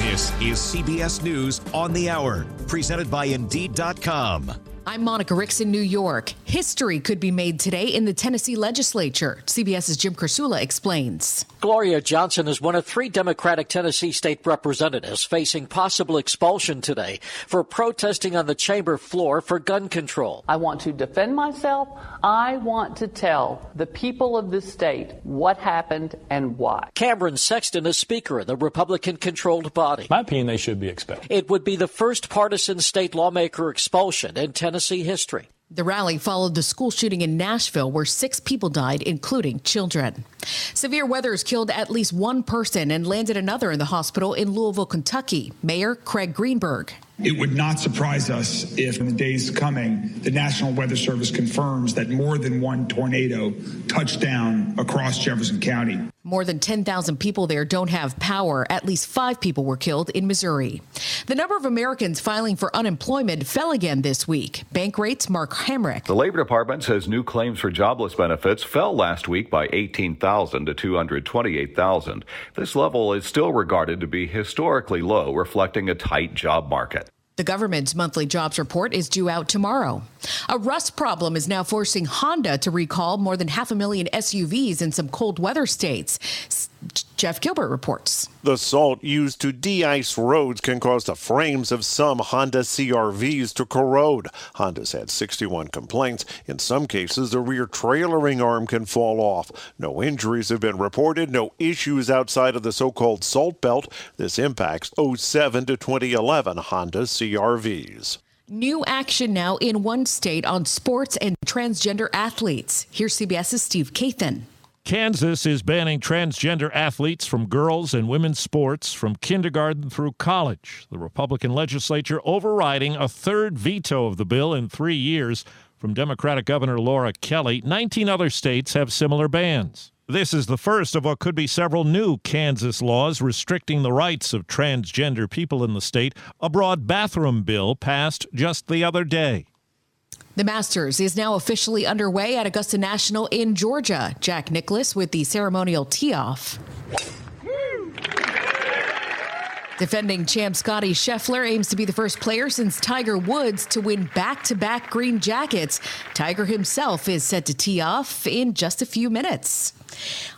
This is CBS News on the Hour, presented by Indeed.com. I'm Monica Ricks in New York. History could be made today in the Tennessee legislature. CBS's Jim Krasula explains. Gloria Johnson is one of three Democratic Tennessee state representatives facing possible expulsion today for protesting on the chamber floor for gun control. I want to defend myself. I want to tell the people of this state what happened and why. Cameron Sexton is Speaker of the Republican controlled body. My opinion, they should be expelled. It would be the first partisan state lawmaker expulsion in Tennessee history. The rally followed the school shooting in Nashville, where six people died, including children. Severe weather has killed at least one person and landed another in the hospital in Louisville, Kentucky. Mayor Craig Greenberg. It would not surprise us if in the days coming, the National Weather Service confirms that more than one tornado touched down across Jefferson County. More than 10,000 people there don't have power. At least five people were killed in Missouri. The number of Americans filing for unemployment fell again this week. Bankrate's, Mark Hamrick. The Labor Department says new claims for jobless benefits fell last week by 18,000 to 228,000. This level is still regarded to be historically low, reflecting a tight job market. The government's monthly jobs report is due out tomorrow. A rust problem is now forcing Honda to recall more than half a million SUVs in some cold weather states. Jeff Gilbert reports. The salt used to de ice roads can cause the frames of some Honda CR-Vs to corrode. Honda's had 61 complaints. In some cases, the rear trailering arm can fall off. No injuries have been reported, no issues outside of the so called salt belt. This impacts 07 to 2011 Honda CR-Vs. New action now in one state on sports and transgender athletes. Here's CBS's Steve Kathan. Kansas is banning transgender athletes from girls and women's sports from kindergarten through college. The Republican legislature overriding a third veto of the bill in three years from Democratic Governor Laura Kelly. 19 other states have similar bans. This is the first of what could be several new Kansas laws restricting the rights of transgender people in the state. A broad bathroom bill passed just the other day. The Masters is now officially underway at Augusta National in Georgia. Jack Nicklaus with the ceremonial tee off. Defending champ Scottie Scheffler aims to be the first player since Tiger Woods to win back to back green jackets. Tiger himself is set to tee off in just a few minutes.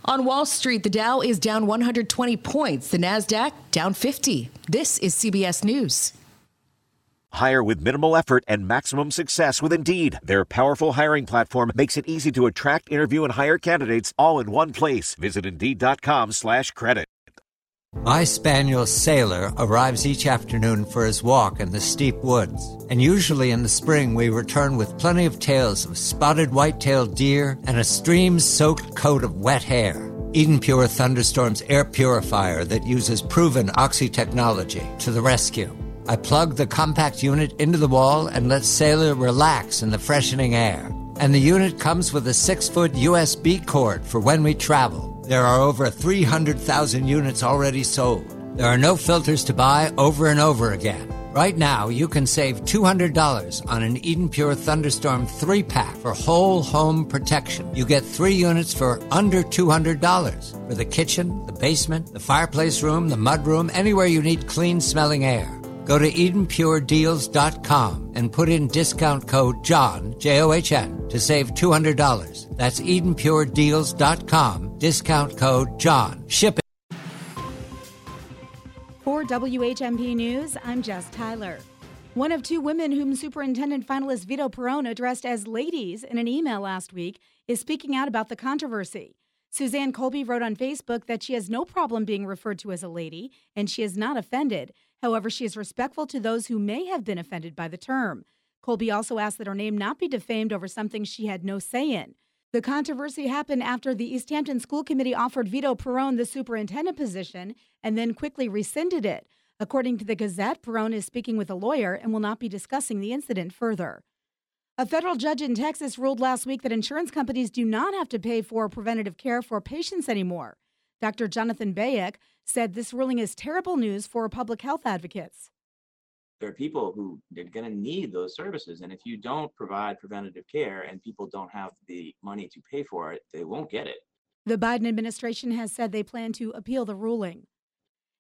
On Wall Street, the Dow is down 120 points, the NASDAQ down 50. This is CBS News. Hire with minimal effort and maximum success with Indeed. Their powerful hiring platform makes it easy to attract, interview, and hire candidates all in one place. Visit Indeed.com slash credit. My spaniel Sailor arrives each afternoon for his walk in the steep woods, and usually in the spring we return with plenty of tales of spotted white-tailed deer and a stream-soaked coat of wet hair. Eden Pure Thunderstorm's air purifier that uses proven oxy technology to the rescue. I plug the compact unit into the wall and let Sailor relax in the freshening air. And the unit comes with a six foot USB cord for when we travel. There are over 300,000 units already sold. There are no filters to buy over and over again. Right now, you can save $200 on an Eden Pure Thunderstorm 3 pack for whole home protection. You get three units for under $200 for the kitchen, the basement, the fireplace room, the mudroom, anywhere you need clean smelling air. Go to EdenPureDeals.com and put in discount code JOHN, J O H N, to save $200. That's EdenPureDeals.com, discount code JOHN. Ship it. For WHMP News, I'm Jess Tyler. One of two women whom Superintendent finalist Vito Perrone addressed as ladies in an email last week is speaking out about the controversy. Suzanne Colby wrote on Facebook that she has no problem being referred to as a lady and she is not offended. However, she is respectful to those who may have been offended by the term. Colby also asked that her name not be defamed over something she had no say in. The controversy happened after the Easthampton School Committee offered Vito Perrone the superintendent position and then quickly rescinded it. According to the Gazette, Perrone is speaking with a lawyer and will not be discussing the incident further. A federal judge in Texas ruled last week that insurance companies do not have to pay for preventative care for patients anymore. Dr. Jonathan Bayek said this ruling is terrible news for public health advocates. There are people who are going to need those services. And if you don't provide preventative care and people don't have the money to pay for it, they won't get it. The Biden administration has said they plan to appeal the ruling.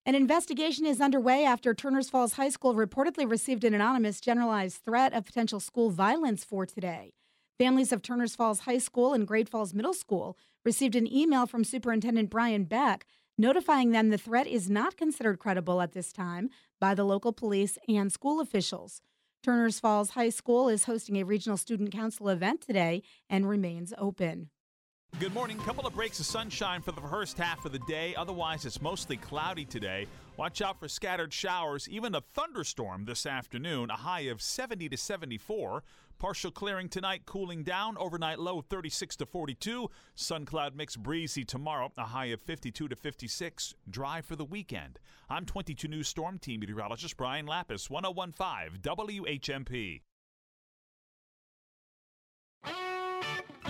An investigation is underway after Turners Falls High School reportedly received an anonymous generalized threat of potential school violence for today. Families of Turners Falls High School and Great Falls Middle School received an email from Superintendent Brian Beck notifying them the threat is not considered credible at this time by the local police and school officials. Turners Falls High School is hosting a regional student council event today and remains open. Good morning. Couple of breaks of sunshine for the first half of the day. Otherwise, it's mostly cloudy today. Watch out for scattered showers, even a thunderstorm this afternoon. A high of 70 to 74. Partial clearing tonight, cooling down. Overnight low 36 to 42. Sun cloud mix breezy tomorrow. A high of 52 to 56. Dry for the weekend. I'm 22 News Storm Team meteorologist Brian Lapis, 1015 WHMP.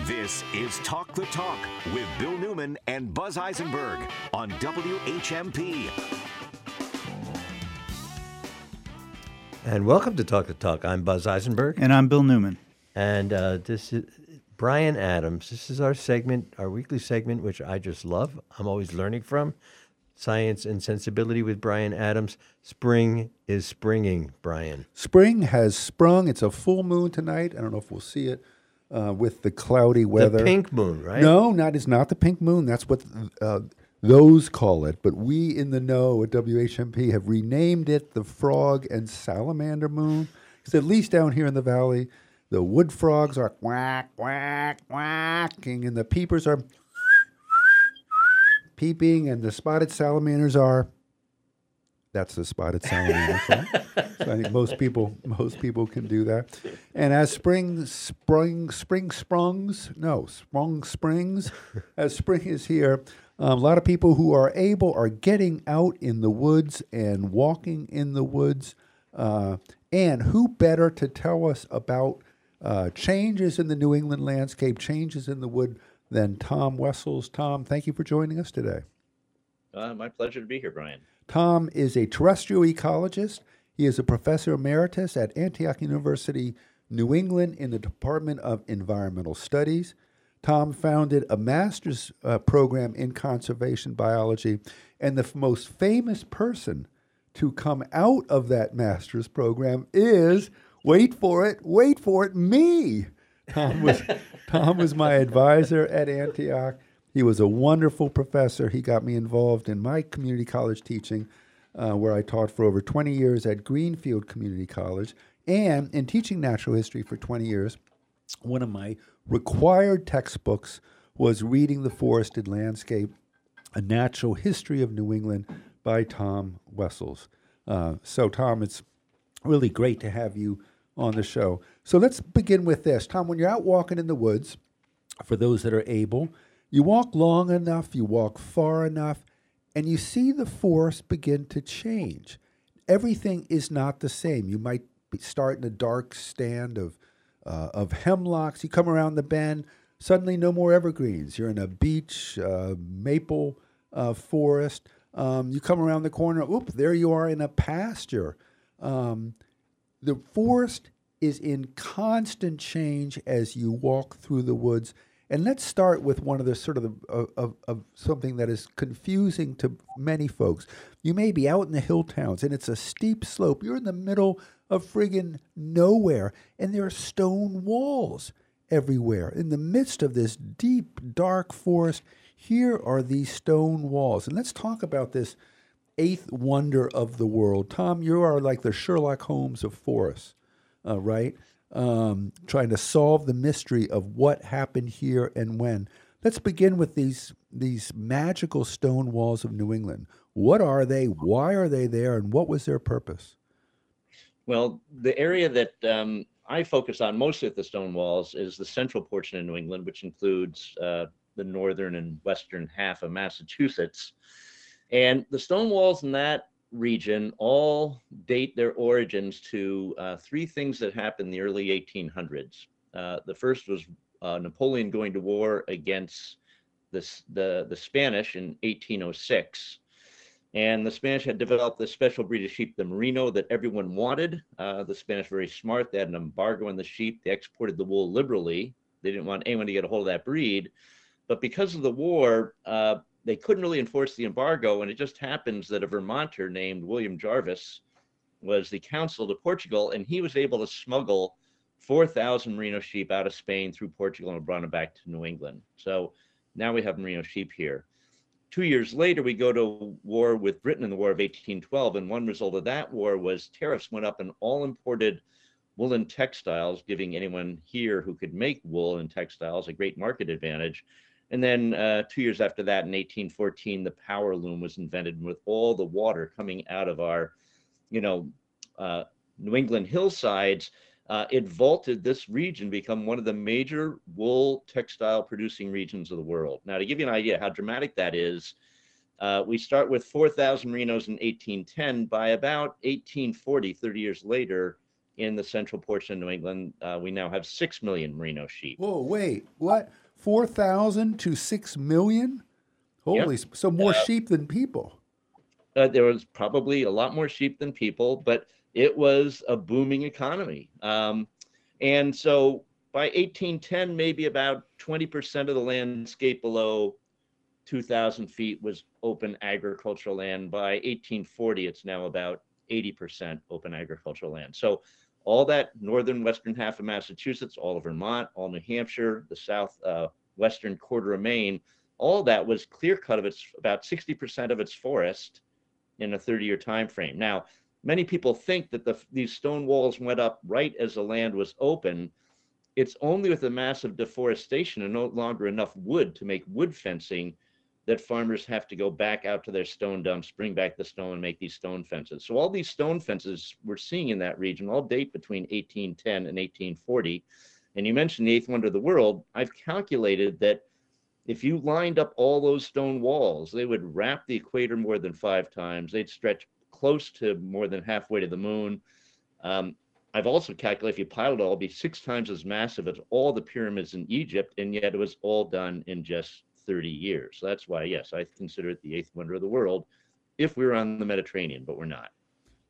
This is Talk the Talk with Bill Newman and Buzz Eisenberg on WHMP. And welcome to Talk the Talk. I'm Buzz Eisenberg. And I'm Bill Newman. And uh, this is Brian Adams. This is our segment, our weekly segment, which I just love. I'm always learning from. Science and Sensibility with Brian Adams. Spring is springing, Brian. Spring has sprung. It's a full moon tonight. I don't know if we'll see it uh, with the cloudy weather. The pink moon, right? No, not it's not the pink moon. That's what uh, those call it. But we in the know at WHMP have renamed it the frog and salamander moon. Because at least down here in the valley, the wood frogs are quack quack quacking, and the peepers are <coughs> peeping, and the spotted salamanders are. That's the spotted salamander. <laughs> right? so I think most people most people can do that. And as spring spring spring sprungs, no, sprung springs, as spring is here, um, a lot of people who are able are getting out in the woods and walking in the woods. Uh, and who better to tell us about uh, changes in the New England landscape, changes in the wood, than Tom Wessels? Tom, thank you for joining us today. Uh, my pleasure to be here, Brian. Tom is a terrestrial ecologist. He is a professor emeritus at Antioch University, New England, in the Department of Environmental Studies. Tom founded a master's uh, program in conservation biology, and the f- most famous person to come out of that master's program is wait for it, wait for it, me. Tom was <laughs> Tom was my advisor at Antioch. He was a wonderful professor. He got me involved in my community college teaching, uh, where I taught for over 20 years at Greenfield Community College, and in teaching natural history for 20 years. One of my required textbooks was Reading the Forested Landscape, A Natural History of New England by Tom Wessels. Uh, so, Tom, it's really great to have you on the show. So, let's begin with this. Tom, when you're out walking in the woods, for those that are able, you walk long enough, you walk far enough, and you see the forest begin to change. Everything is not the same. You might start in a dark stand of uh, of hemlocks. You come around the bend, suddenly no more evergreens. You're in a beech uh, maple uh, forest. Um, you come around the corner, oop, there you are in a pasture. Um, the forest is in constant change as you walk through the woods. And let's start with one of the sort of, the, of, of, of something that is confusing to many folks. You may be out in the hill towns and it's a steep slope. You're in the middle of friggin' nowhere, and there are stone walls everywhere. In the midst of this deep, dark forest, here are these stone walls. And let's talk about this eighth wonder of the world. Tom, you are like the Sherlock Holmes of forests, uh, right? Um, trying to solve the mystery of what happened here and when. Let's begin with these these magical stone walls of New England. What are they? Why are they there? And what was their purpose? Well, the area that um, I focus on mostly at the stone walls is the central portion of New England, which includes uh, the northern and western half of Massachusetts. And the stone walls in that region all date their origins to uh, three things that happened in the early 1800s. Uh, the first was uh, Napoleon going to war against the, the Spanish in 1806. And the Spanish had developed this special breed of sheep, the Merino, that everyone wanted. Uh, the Spanish were very smart. They had an embargo on the sheep. They exported the wool liberally. They didn't want anyone to get a hold of that breed. But because of the war, uh, they couldn't really enforce the embargo. And it just happens that a Vermonter named William Jarvis was the consul to Portugal, and he was able to smuggle 4,000 merino sheep out of Spain through Portugal and brought them back to New England. So now we have merino sheep here. Two years later, we go to war with Britain in the War of 1812, and one result of that war was tariffs went up on all imported woolen textiles, giving anyone here who could make wool and textiles a great market advantage. And then uh, two years after that, in 1814, the power loom was invented with all the water coming out of our, you know, uh, New England hillsides. Uh, it vaulted this region become one of the major wool textile producing regions of the world. Now, to give you an idea how dramatic that is, uh, we start with 4,000 merinos in 1810. By about 1840, 30 years later, in the central portion of New England, uh, we now have 6 million merino sheep. Whoa, wait, what? 4,000 to 6 million? Holy, Yep. so more sheep than people. Uh, there was probably a lot more sheep than people, but it was a booming economy. Um, and so by 1810, maybe about 20% of the landscape below 2,000 feet was open agricultural land. By 1840, it's now about 80% open agricultural land. So all that northern western half of Massachusetts, all of Vermont, all New Hampshire, the south uh, western quarter of Maine, all that was clear cut of its about 60% of its forest in a 30 year time frame. Now, many people think that the, these stone walls went up right as the land was open. It's only with the massive deforestation and no longer enough wood to make wood fencing that farmers have to go back out to their stone dumps, bring back the stone, and make these stone fences. So all these stone fences we're seeing in that region all date between 1810 and 1840. And you mentioned the eighth wonder of the world. I've calculated that if you lined up all those stone walls, they would wrap the equator more than five times. They'd stretch close to more than halfway to the moon. Um, I've also calculated if you piled it all, it'd be six times as massive as all the pyramids in Egypt, and yet it was all done in just 30 years. So that's why, yes, I consider it the eighth wonder of the world if we were on the Mediterranean, but we're not.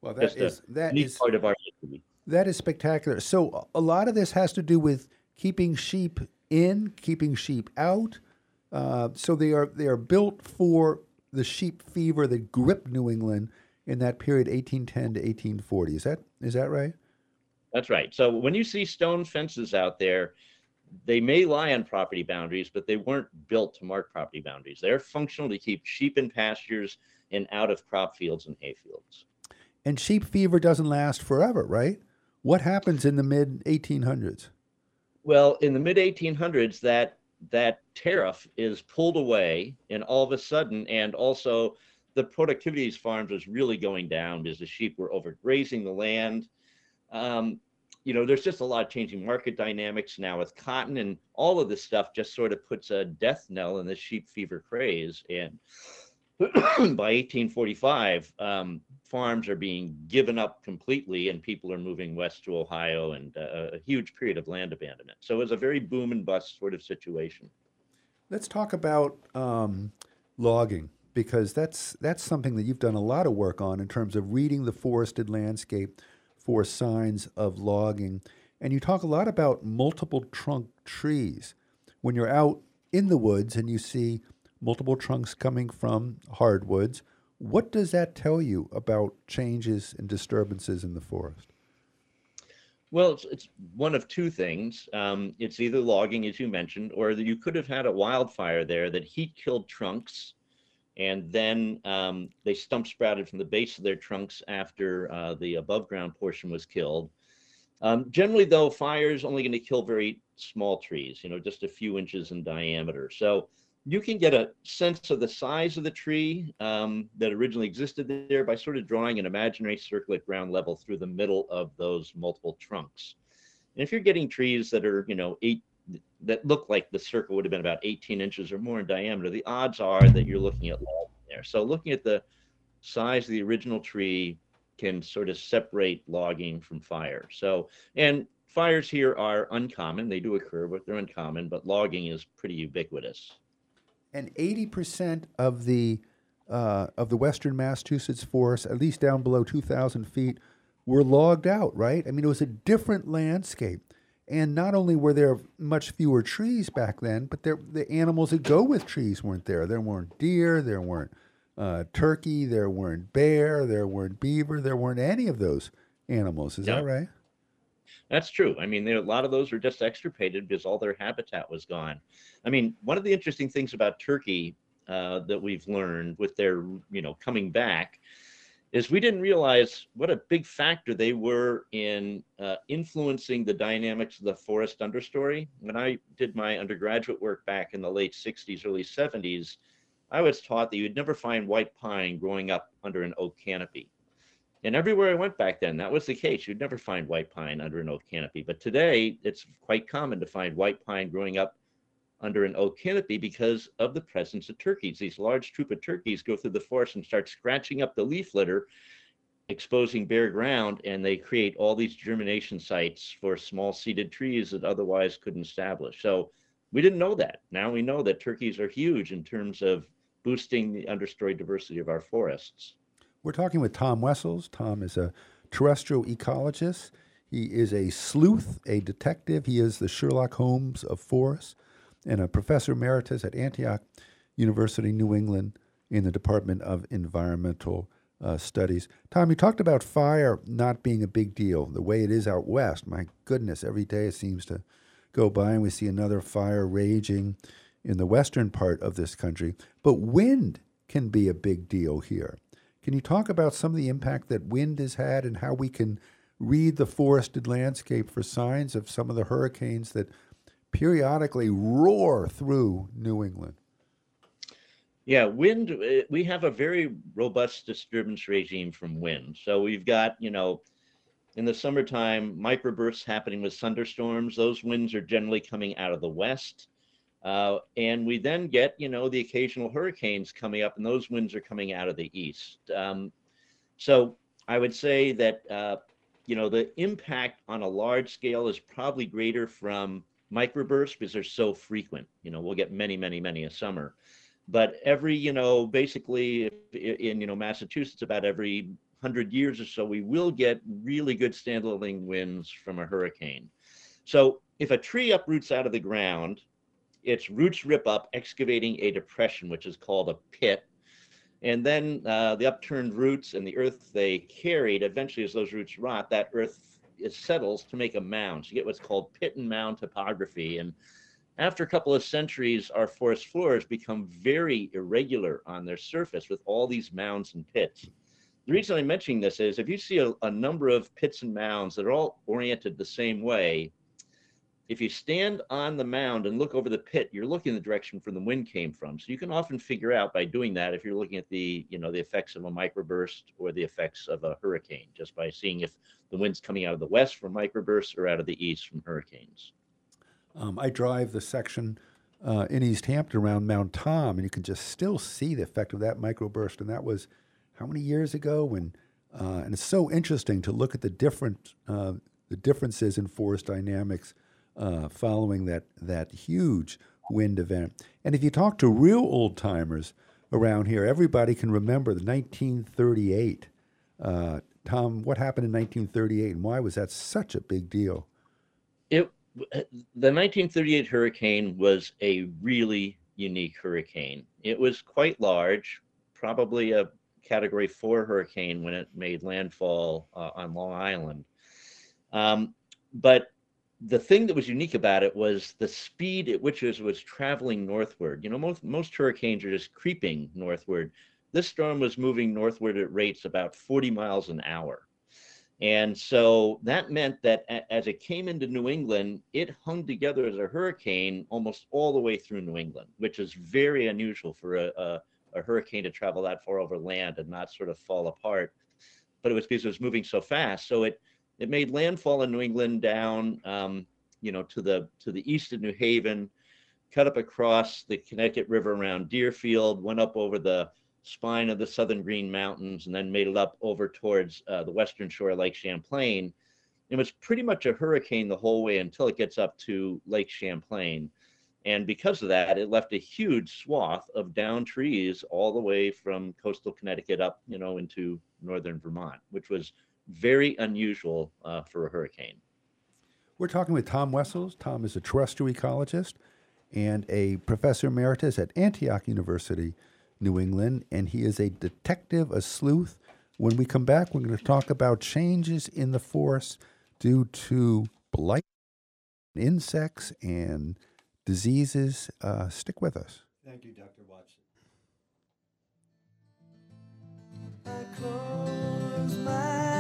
Well, that is that is part of our history. that is spectacular. So a lot of this has to do with keeping sheep in, keeping sheep out. Uh, so they are they are built for the sheep fever that gripped New England in that period, 1810 to 1840. Is that is that right? That's right. So when you see stone fences out there, they may lie on property boundaries, but they weren't built to mark property boundaries. They're functional to keep sheep in pastures and out of crop fields and hay fields. And sheep fever doesn't last forever, right? What happens in the mid 1800s? Well, in the mid 1800s, that that tariff is pulled away, and all of a sudden, and also the productivity of these farms was really going down because the sheep were overgrazing the land. Um, you know, there's just a lot of changing market dynamics now with cotton, and all of this stuff just sort of puts a death knell in the sheep fever craze. And <clears throat> by 1845, um, farms are being given up completely, and people are moving west to Ohio, and uh, a huge period of land abandonment. So it was a very boom and bust sort of situation. Let's talk about um, logging because that's that's something that you've done a lot of work on in terms of reading the forested landscape for signs of logging. And you talk a lot about multiple trunk trees. When you're out in the woods and you see multiple trunks coming from hardwoods, what does that tell you about changes and disturbances in the forest? Well, it's, it's one of two things. Um, it's either logging, as you mentioned, or that you could have had a wildfire there that heat killed trunks, and then um, they stump sprouted from the base of their trunks after uh, the above ground portion was killed. Um, generally, though, fire is only going to kill very small trees, you know, just a few inches in diameter. So you can get a sense of the size of the tree um, that originally existed there by sort of drawing an imaginary circle at ground level through the middle of those multiple trunks. And if you're getting trees that are, you know, eight that look like the circle would have been about 18 inches or more in diameter, the odds are that you're looking at logging there. So looking at the size of the original tree can sort of separate logging from fire. So, and fires here are uncommon. They do occur, but they're uncommon, but logging is pretty ubiquitous. And eighty percent of the uh, of the western Massachusetts forests, at least down below two thousand feet, were logged out. Right? I mean, it was a different landscape. And not only were there much fewer trees back then, but there, the animals that go with trees weren't there. There weren't deer, there weren't uh, turkey, there weren't bear, there weren't beaver, there weren't any of those animals. Is that right? That's true. I mean, there, a lot of those were just extirpated because all their habitat was gone. I mean, one of the interesting things about Turkey uh, that we've learned with their, you know, coming back is we didn't realize what a big factor they were in uh, influencing the dynamics of the forest understory. When I did my undergraduate work back in the late 60s, early 70s, I was taught that you'd never find white pine growing up under an oak canopy. And everywhere I went back then, that was the case. You'd never find white pine under an oak canopy. But today, it's quite common to find white pine growing up under an oak canopy because of the presence of turkeys. These large troop of turkeys go through the forest and start scratching up the leaf litter, exposing bare ground, and they create all these germination sites for small seeded trees that otherwise couldn't establish. So we didn't know that. Now we know that turkeys are huge in terms of boosting the understory diversity of our forests. We're talking with Tom Wessels. Tom is a terrestrial ecologist. He is a sleuth, a detective. He is the Sherlock Holmes of forests and a professor emeritus at Antioch University, New England, in the Department of Environmental uh, Studies. Tom, you talked about fire not being a big deal, the way it is out west. My goodness, every day it seems to go by and we see another fire raging in the western part of this country. But wind can be a big deal here. Can you talk about some of the impact that wind has had and how we can read the forested landscape for signs of some of the hurricanes that periodically roar through New England. Yeah, wind, uh, we have a very robust disturbance regime from wind. So we've got, you know, in the summertime, microbursts happening with thunderstorms. Those winds are generally coming out of the west. Uh, and we then get, you know, the occasional hurricanes coming up, and those winds are coming out of the east. Um, so I would say that, uh, you know, the impact on a large scale is probably greater from microbursts because they're so frequent. You know, we'll get many, many, many a summer. But every, you know, basically in, you know, Massachusetts, about every 100 years or so, we will get really good standing winds from a hurricane. So if a tree uproots out of the ground, its roots rip up, excavating a depression, which is called a pit. And then uh, the upturned roots and the earth they carried, eventually, as those roots rot, that earth it settles to make a mound. So you get what's called pit and mound topography. And after a couple of centuries, our forest floors become very irregular on their surface with all these mounds and pits. The reason I'm mentioning this is if you see a, a number of pits and mounds that are all oriented the same way, if you stand on the mound and look over the pit, you're looking in the direction from the wind came from. So you can often figure out by doing that if you're looking at the, you know, the effects of a microburst or the effects of a hurricane, just by seeing if the wind's coming out of the west from microbursts or out of the east from hurricanes. Um, I drive the section uh, in Easthampton around Mount Tom, and you can just still see the effect of that microburst. And that was how many years ago? When uh, and it's so interesting to look at the different uh, the differences in forest dynamics uh, following that that huge wind event. And if you talk to real old timers around here, everybody can remember the 1938. Uh, Tom, what happened in 1938, and why was that such a big deal? It the 1938 hurricane was a really unique hurricane. It was quite large, probably a Category Four hurricane when it made landfall uh, on Long Island. Um, but the thing that was unique about it was the speed at which it was traveling northward. You know, most most hurricanes are just creeping northward. This storm was moving northward at rates about 40 miles an hour. And so that meant that as it came into New England, it hung together as a hurricane almost all the way through New England, which is very unusual for a, a, a hurricane to travel that far over land and not sort of fall apart. But it was because it was moving so fast. So it it made landfall in New England down, um, you know, to the to the east of New Haven, cut up across the Connecticut River around Deerfield, went up over the spine of the Southern Green Mountains, and then made it up over towards uh, the western shore of Lake Champlain. It was pretty much a hurricane the whole way until it gets up to Lake Champlain. And because of that, it left a huge swath of down trees all the way from coastal Connecticut up, you know, into northern Vermont, which was very unusual uh, for a hurricane. We're talking with Tom Wessels. Tom is a terrestrial ecologist and a professor emeritus at Antioch University, New England, and he is a detective, a sleuth. When we come back, we're going to talk about changes in the forest due to blight, insects, and diseases. Uh, stick with us. Thank you, Dr. Watson. pass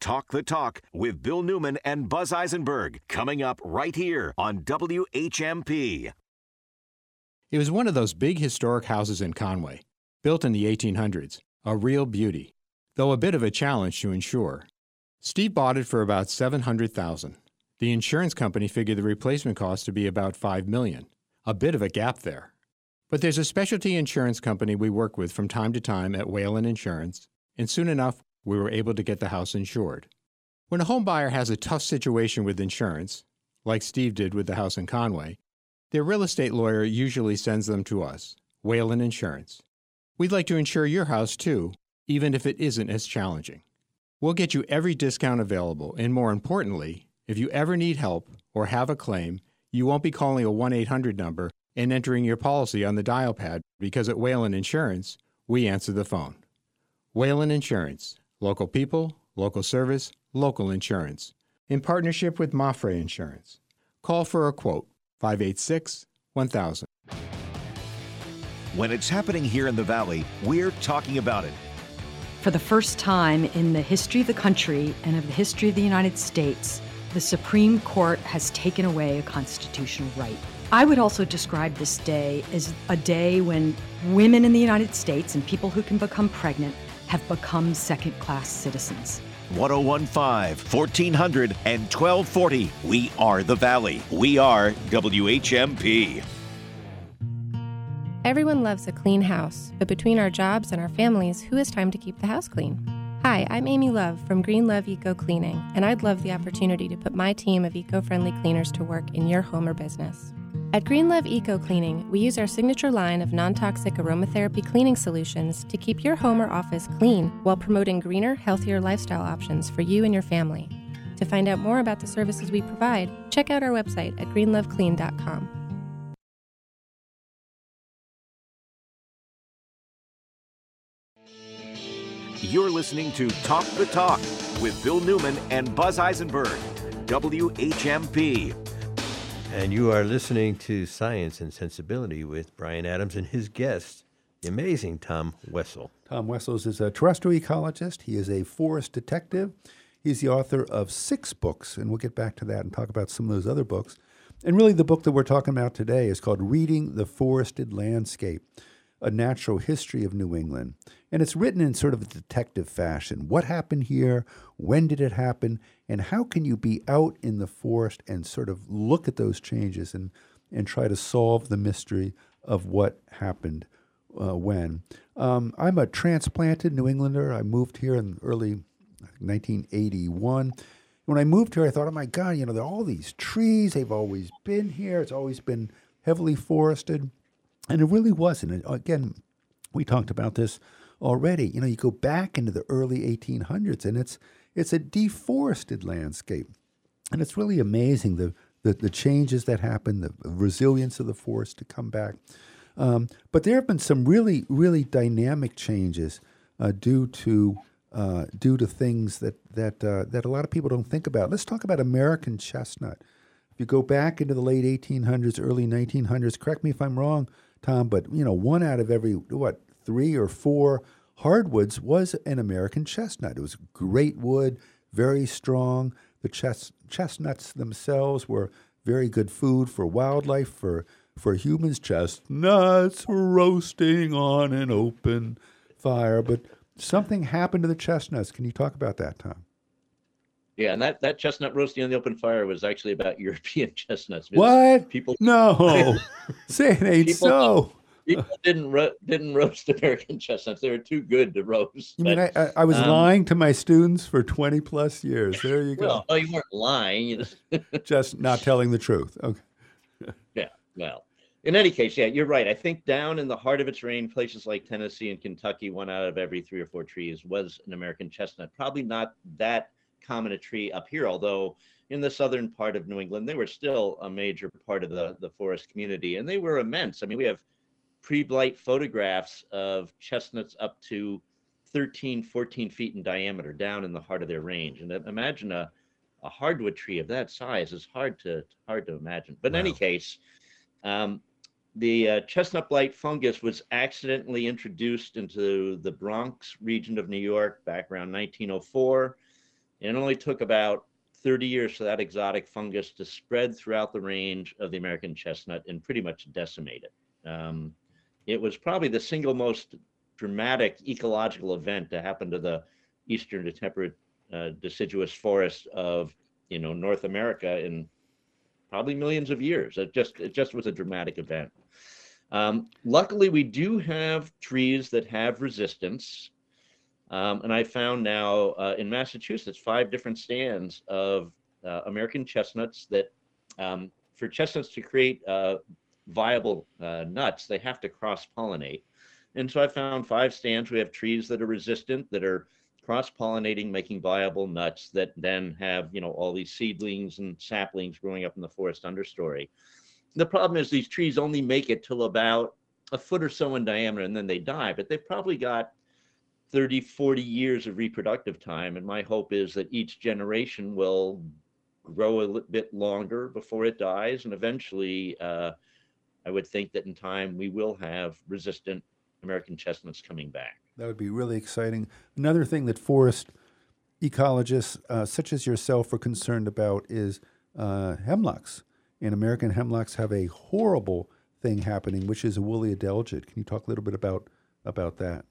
Talk the Talk with Bill Newman and Buzz Eisenberg coming up right here on WHMP. It was one of those big historic houses in Conway, built in the 1800s, a real beauty, though a bit of a challenge to insure. Steve bought it for about 700,000. The insurance company figured the replacement cost to be about 5 million. A bit of a gap there. But there's a specialty insurance company we work with from time to time at Whalen Insurance, and soon enough we were able to get the house insured. When a home buyer has a tough situation with insurance, like Steve did with the house in Conway, their real estate lawyer usually sends them to us, Whalen Insurance. We'd like to insure your house too, even if it isn't as challenging. We'll get you every discount available, and more importantly, if you ever need help or have a claim, you won't be calling a 1 800 number and entering your policy on the dial pad because at Whalen Insurance, we answer the phone. Whalen Insurance, local people, local service, local insurance, in partnership with MAPFRE Insurance. Call for a quote 586 1000. When it's happening here in the Valley, we're talking about it. For the first time in the history of the country and of the history of the United States, the Supreme Court has taken away a constitutional right. I would also describe this day as a day when women in the United States and people who can become pregnant have become second class citizens. 1015, 1400, and 1240. We are the Valley. We are WHMP. Everyone loves a clean house, but between our jobs and our families, who has time to keep the house clean? Hi, I'm Amy Love from Green Love Eco Cleaning, and I'd love the opportunity to put my team of eco friendly cleaners to work in your home or business. At Green Love Eco Cleaning, we use our signature line of non toxic aromatherapy cleaning solutions to keep your home or office clean while promoting greener, healthier lifestyle options for you and your family. To find out more about the services we provide, check out our website at greenloveclean.com. You're listening to Talk the Talk with Bill Newman and Buzz Eisenberg, WHMP. And you are listening to Science and Sensibility with Brian Adams and his guest, the amazing Tom Wessel. Tom Wessels is a terrestrial ecologist. He is a forest detective. He's the author of six books, and we'll get back to that and talk about some of those other books. And really, the book that we're talking about today is called Reading the Forested Landscape A Natural History of New England. And it's written in sort of a detective fashion. What happened here? When did it happen? And how can you be out in the forest and sort of look at those changes and, and try to solve the mystery of what happened uh, when? Um, I'm a transplanted New Englander. I moved here in early 1981. When I moved here, I thought, oh my God, you know, there are all these trees. They've always been here. It's always been heavily forested. And it really wasn't. And again, we talked about this already. You know, you go back into the early 1800s, and it's it's a deforested landscape, and it's really amazing the the, the changes that happen, the resilience of the forest to come back. Um, but there have been some really really dynamic changes uh, due to uh, due to things that that uh, that a lot of people don't think about. Let's talk about American chestnut. If you go back into the late 1800s, early 1900s, correct me if I'm wrong, Tom, but you know, one out of every what three or four hardwoods was an American chestnut. It was great wood, very strong. The chest, chestnuts themselves were very good food for wildlife, for, for humans. Chestnuts roasting on an open fire. But something happened to the chestnuts. Can you talk about that, Tom? Yeah, and that, that chestnut roasting on the open fire was actually about <laughs> European chestnuts. What? People No. <laughs> Say it ain't People- so. people didn't ro- didn't roast <laughs> American chestnuts. They were too good to roast. You mean I, I, I was um, lying to my students for 20 plus years. There you go. Well, oh, you weren't lying. Just not telling the truth. Okay. yeah. Well, in any case, yeah, you're right. I think down in the heart of its range, places like Tennessee and Kentucky, one out of every three or four trees was an American chestnut. Probably not that common a tree up here, although in the southern part of New England, they were still a major part of the, the forest community, and they were immense. I mean, we have pre-blight photographs of chestnuts up to 13, 14 feet in diameter down in the heart of their range. And imagine a a hardwood tree of that size is hard to hard to imagine. But in any case, um, the uh, chestnut blight fungus was accidentally introduced into the Bronx region of New York back around 1904. And it only took about 30 years for that exotic fungus to spread throughout the range of the American chestnut and pretty much decimate it. Um, it was probably the single most dramatic ecological event to happen to the eastern to temperate uh, deciduous forest of you know North America in probably millions of years. It just it just was a dramatic event. Um, luckily, we do have trees that have resistance. Um, and I found now uh, in Massachusetts five different stands of uh, American chestnuts that, um, for chestnuts to create uh, viable uh, nuts, they have to cross pollinate. And so I found five stands. We have trees that are resistant, that are cross pollinating, making viable nuts that then have, you know, all these seedlings and saplings growing up in the forest understory. The problem is these trees only make it till about a foot or so in diameter and then they die, but they've probably got 30, 40 years of reproductive time. And my hope is that each generation will grow a bit longer before it dies. And eventually, uh, I would think that in time we will have resistant American chestnuts coming back. That would be really exciting. Another thing that forest ecologists, uh, such as yourself, are concerned about is uh, hemlocks. And American hemlocks have a horrible thing happening, which is a woolly adelgid. Can you talk a little bit about about that?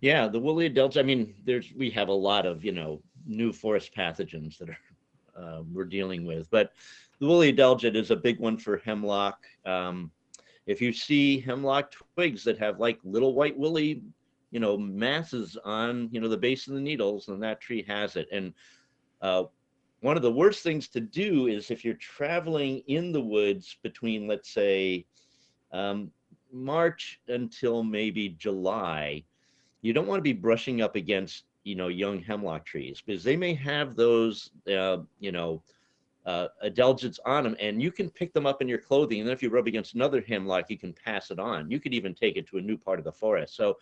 Yeah, the woolly adelgid. I mean, there's we have a lot of you know new forest pathogens that are uh, we're dealing with, but the woolly adelgid is a big one for hemlock. Um, if you see hemlock twigs that have like little white woolly, you know, masses on you know the base of the needles, then that tree has it. And uh, one of the worst things to do is if you're traveling in the woods between, let's say, um, March until maybe July you don't want to be brushing up against you know young hemlock trees because they may have those uh, you know uh, adelgids on them and you can pick them up in your clothing and then if you rub against another hemlock you can pass it on. You could even take it to a new part of the forest. So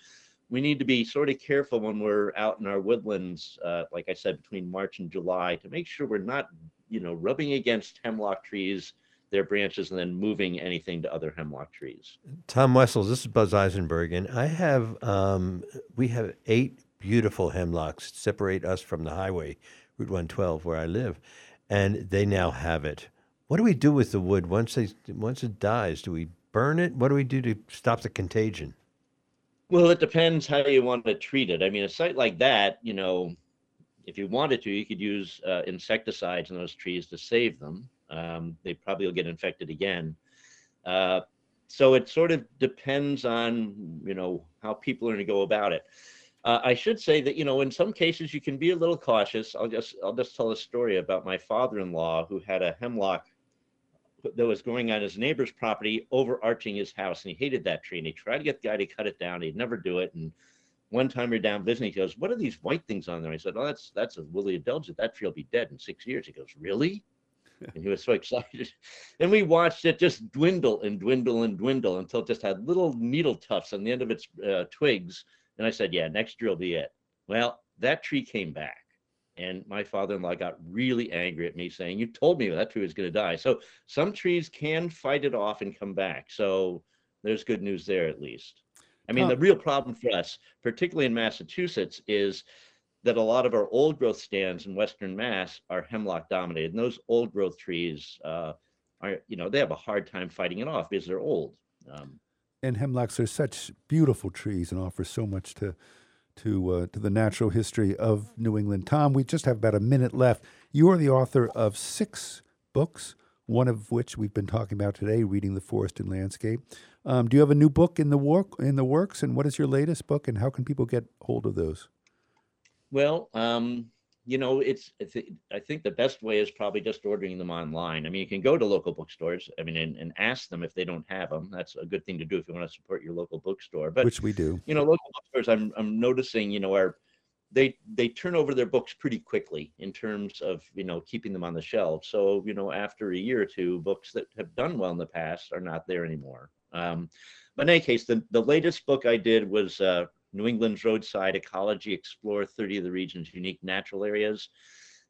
we need to be sort of careful when we're out in our woodlands uh, like i said between march and july to make sure we're not you know rubbing against hemlock trees their branches and then moving anything to other hemlock trees. Tom Wessels, this is Buzz Eisenberg, and I have um, we have eight beautiful hemlocks separate us from the highway, Route 112, where I live, and they now have it. What do we do with the wood once they once it dies? Do we burn it? What do we do to stop the contagion? Well, it depends how you want to treat it. I mean, a site like that, you know, if you wanted to, you could use uh, insecticides in those trees to save them um, they probably will get infected again. Uh, so it sort of depends on you know how people are going to go about it. Uh, I should say that you know in some cases you can be a little cautious. I'll just I'll just tell a story about my father-in-law who had a hemlock that was growing on his neighbor's property overarching his house and he hated that tree and he tried to get the guy to cut it down he'd never do it and one time we are down visiting he goes what are these white things on there i said oh that's that's a woolly adelgid that tree will be dead in six years he goes really <laughs> and he was so excited. And we watched it just dwindle and dwindle and dwindle until it just had little needle tufts on the end of its uh, twigs. And I said, "Yeah, next year will be it." Well, that tree came back, and my father-in-law got really angry at me, saying, "You told me that tree was going to die." So some trees can fight it off and come back. So there's good news there at least. I mean, the real problem for us, particularly in Massachusetts, is that a lot of our old growth stands in Western Mass are hemlock dominated. And those old growth trees uh, are, you know, they have a hard time fighting it off because they're old. Um, and hemlocks are such beautiful trees and offer so much to to uh, to the natural history of New England. Tom, we just have about a minute left. You are the author of six books, one of which we've been talking about today, "Reading the Forested Landscape." Um, do you have a new book in the work in the works? And what is your latest book? And how can people get hold of those? Well, um, you know, it's, it's I think the best way is probably just ordering them online. I mean, you can go to local bookstores. I mean, and, and ask them if they don't have them. That's a good thing to do if you want to support your local bookstore. But which we do. You know, local bookstores. I'm I'm noticing. You know, are they they turn over their books pretty quickly in terms of you know keeping them on the shelf. So you know, after a year or two, books that have done well in the past are not there anymore. Um, but in any case, the the latest book I did was. Uh, New England's Roadside Ecology Explore 30 of the region's unique natural areas.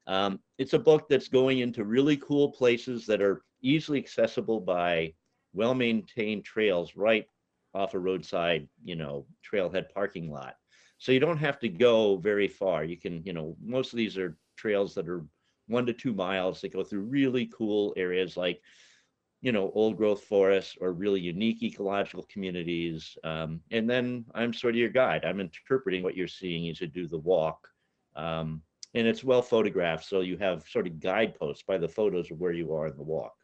Um, it's a book that's going into really cool places that are easily accessible by well-maintained trails right off a roadside, you know, trailhead parking lot. So you don't have to go very far. You can, you know, most of these are trails that are one to two miles. that go through really cool areas like, you know, old growth forests or really unique ecological communities. Um, and then I'm sort of your guide. I'm interpreting what you're seeing as you do the walk. Um, and it's well photographed. So you have sort of guideposts by the photos of where you are in the walk.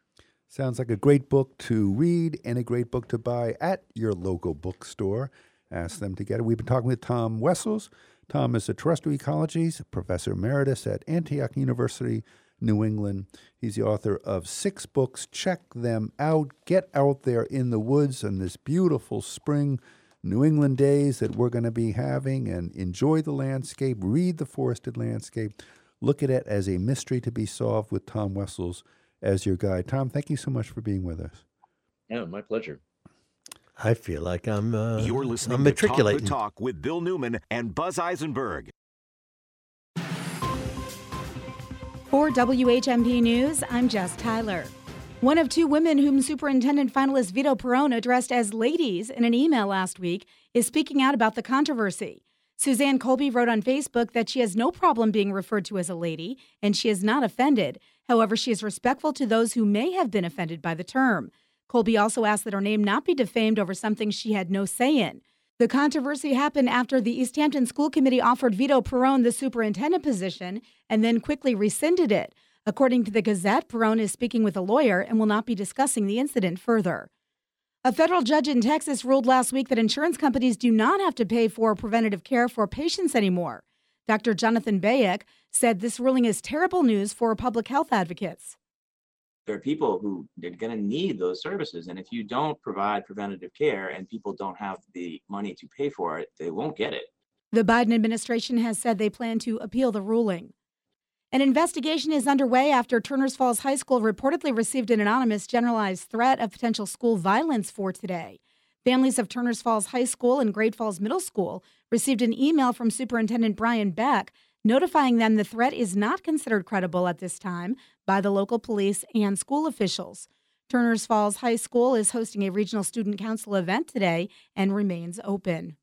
Sounds like a great book to read and a great book to buy at your local bookstore. Ask them to get it. We've been talking with Tom Wessels. Tom is a terrestrial ecology professor emeritus at Antioch University, New England. He's the author of six books. Check them out. Get out there in the woods on this beautiful spring New England days that we're going to be having and enjoy the landscape, read the forested landscape. Look at it as a mystery to be solved with Tom Wessels as your guide. Tom, thank you so much for being with us. Yeah, my pleasure. I feel like I'm. Uh, You're listening I'm to Talk the matriculating. Talk with Bill Newman and Buzz Eisenberg. For WHMP News, I'm Jess Tyler. One of two women whom Superintendent finalist Vito Perrone addressed as ladies in an email last week is speaking out about the controversy. Suzanne Colby wrote on Facebook that she has no problem being referred to as a lady and she is not offended. However, she is respectful to those who may have been offended by the term. Colby also asked that her name not be defamed over something she had no say in. The controversy happened after the Easthampton School Committee offered Vito Perrone the superintendent position and then quickly rescinded it. According to the Gazette, Perrone is speaking with a lawyer and will not be discussing the incident further. A federal judge in Texas ruled last week that insurance companies do not have to pay for preventative care for patients anymore. Dr. Jonathan Bayek said this ruling is terrible news for public health advocates. There are people who they're going to need those services. And if you don't provide preventative care and people don't have the money to pay for it, they won't get it. The Biden administration has said they plan to appeal the ruling. An investigation is underway after Turners Falls High School reportedly received an anonymous generalized threat of potential school violence for today. Families of Turners Falls High School and Great Falls Middle School received an email from Superintendent Brian Beck notifying them the threat is not considered credible at this time by the local police and school officials. Turners Falls High School is hosting a regional student council event today and remains open.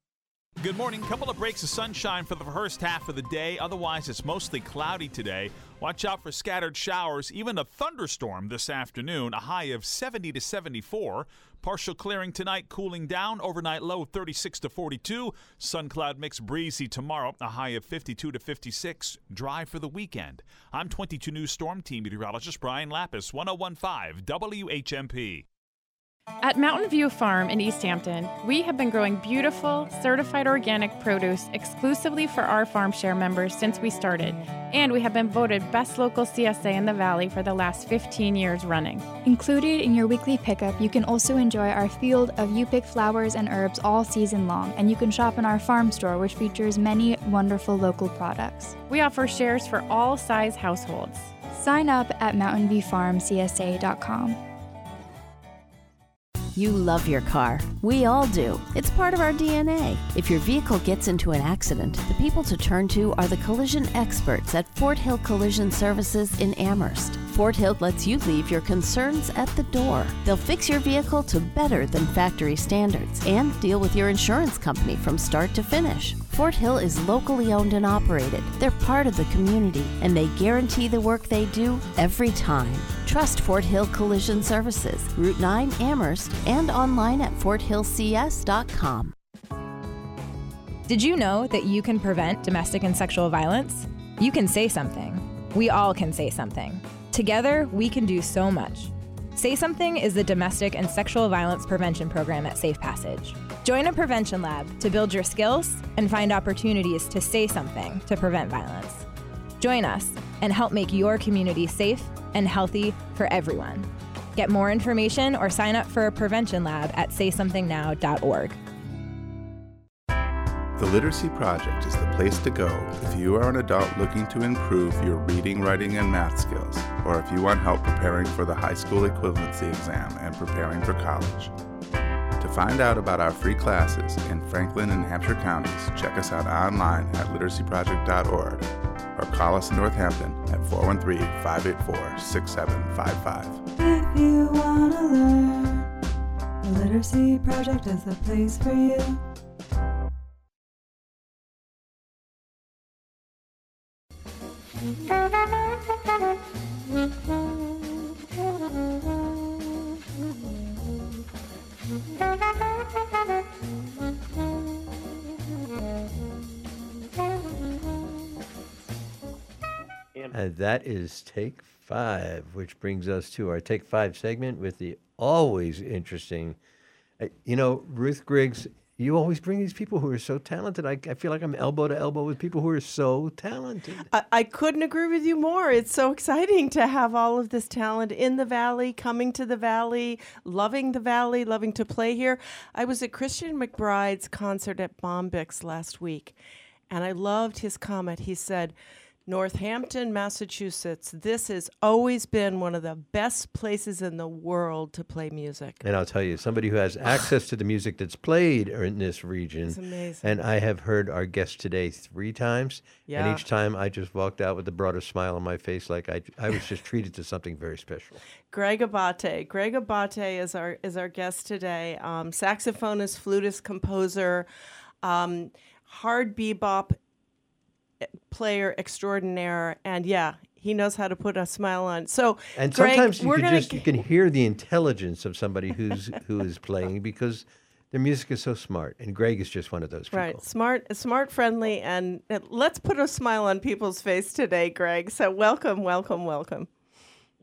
Good morning. Couple of breaks of sunshine for the first half of the day. Otherwise, it's mostly cloudy today. Watch out for scattered showers, even a thunderstorm this afternoon. A high of 70 to 74. Partial clearing tonight, cooling down. Overnight low 36 to 42. Sun cloud mix breezy tomorrow. A high of 52 to 56. Dry for the weekend. I'm 22 News Storm Team meteorologist Brian Lapis, 1015 WHMP. At Mountain View Farm in Easthampton, we have been growing beautiful, certified organic produce exclusively for our farm share members since we started, and we have been voted best local CSA in the Valley for the last 15 years running. Included in your weekly pickup, you can also enjoy our field of you pick flowers and herbs all season long, and you can shop in our farm store, which features many wonderful local products. We offer shares for all size households. Sign up at mountainviewfarmcsa.com. You love your car. We all do. It's part of our DNA. If your vehicle gets into an accident, the people to turn to are the collision experts at Fort Hill Collision Services in Amherst. Fort Hill lets you leave your concerns at the door. They'll fix your vehicle to better than factory standards and deal with your insurance company from start to finish. Fort Hill is locally owned and operated. They're part of the community and they guarantee the work they do every time. Trust Fort Hill Collision Services, Route 9 Amherst, and online at forthillcs.com. Did you know that you can prevent domestic and sexual violence? You can say something. We all can say something. Together, we can do so much. Say Something is the domestic and sexual violence prevention program at Safe Passage. Join a prevention lab to build your skills and find opportunities to say something to prevent violence. Join us and help make your community safe and healthy for everyone. Get more information or sign up for a prevention lab at saysomethingnow.org. The Literacy Project is the place to go if you are an adult looking to improve your reading, writing, and math skills, or if you want help preparing for the high school equivalency exam and preparing for college. To find out about our free classes in Franklin and Hampshire counties, check us out online at literacyproject.org or call us in Northampton at 413 584 6755. If you wanna learn, the Literacy Project is the place for you. And that is take five, which brings us to our take five segment with the always interesting. uh, You know, Ruth Griggs, you always bring these people who are so talented. I, I feel like I'm elbow to elbow with people who are so talented. I, I couldn't agree with you more. It's so exciting to have all of this talent in the valley, coming to the valley, loving the valley, loving to play here. I was at Christian McBride's concert at Bombyx last week, and I loved his comment. He said, Northampton, Massachusetts, this has always been one of the best places in the world to play music. And I'll tell you, somebody who has <sighs> access to the music that's played in this region. It's amazing. And I have heard our guest today three times. Yeah. And each time I just walked out with the broadest smile on my face, like I, I was just treated to something very special. Greg Abate. Greg Abate is our is our guest today. Um, saxophonist, flutist, composer, um, hard bebop player extraordinaire, and yeah, he knows how to put a smile on. So, And Greg, sometimes you we're can gonna just you can hear the intelligence of somebody who's <laughs> who is playing because their music is so smart. And Greg is just one of those people. Right, smart, smart, friendly, and uh, let's put a smile on people's face today, Greg. So welcome, welcome, welcome.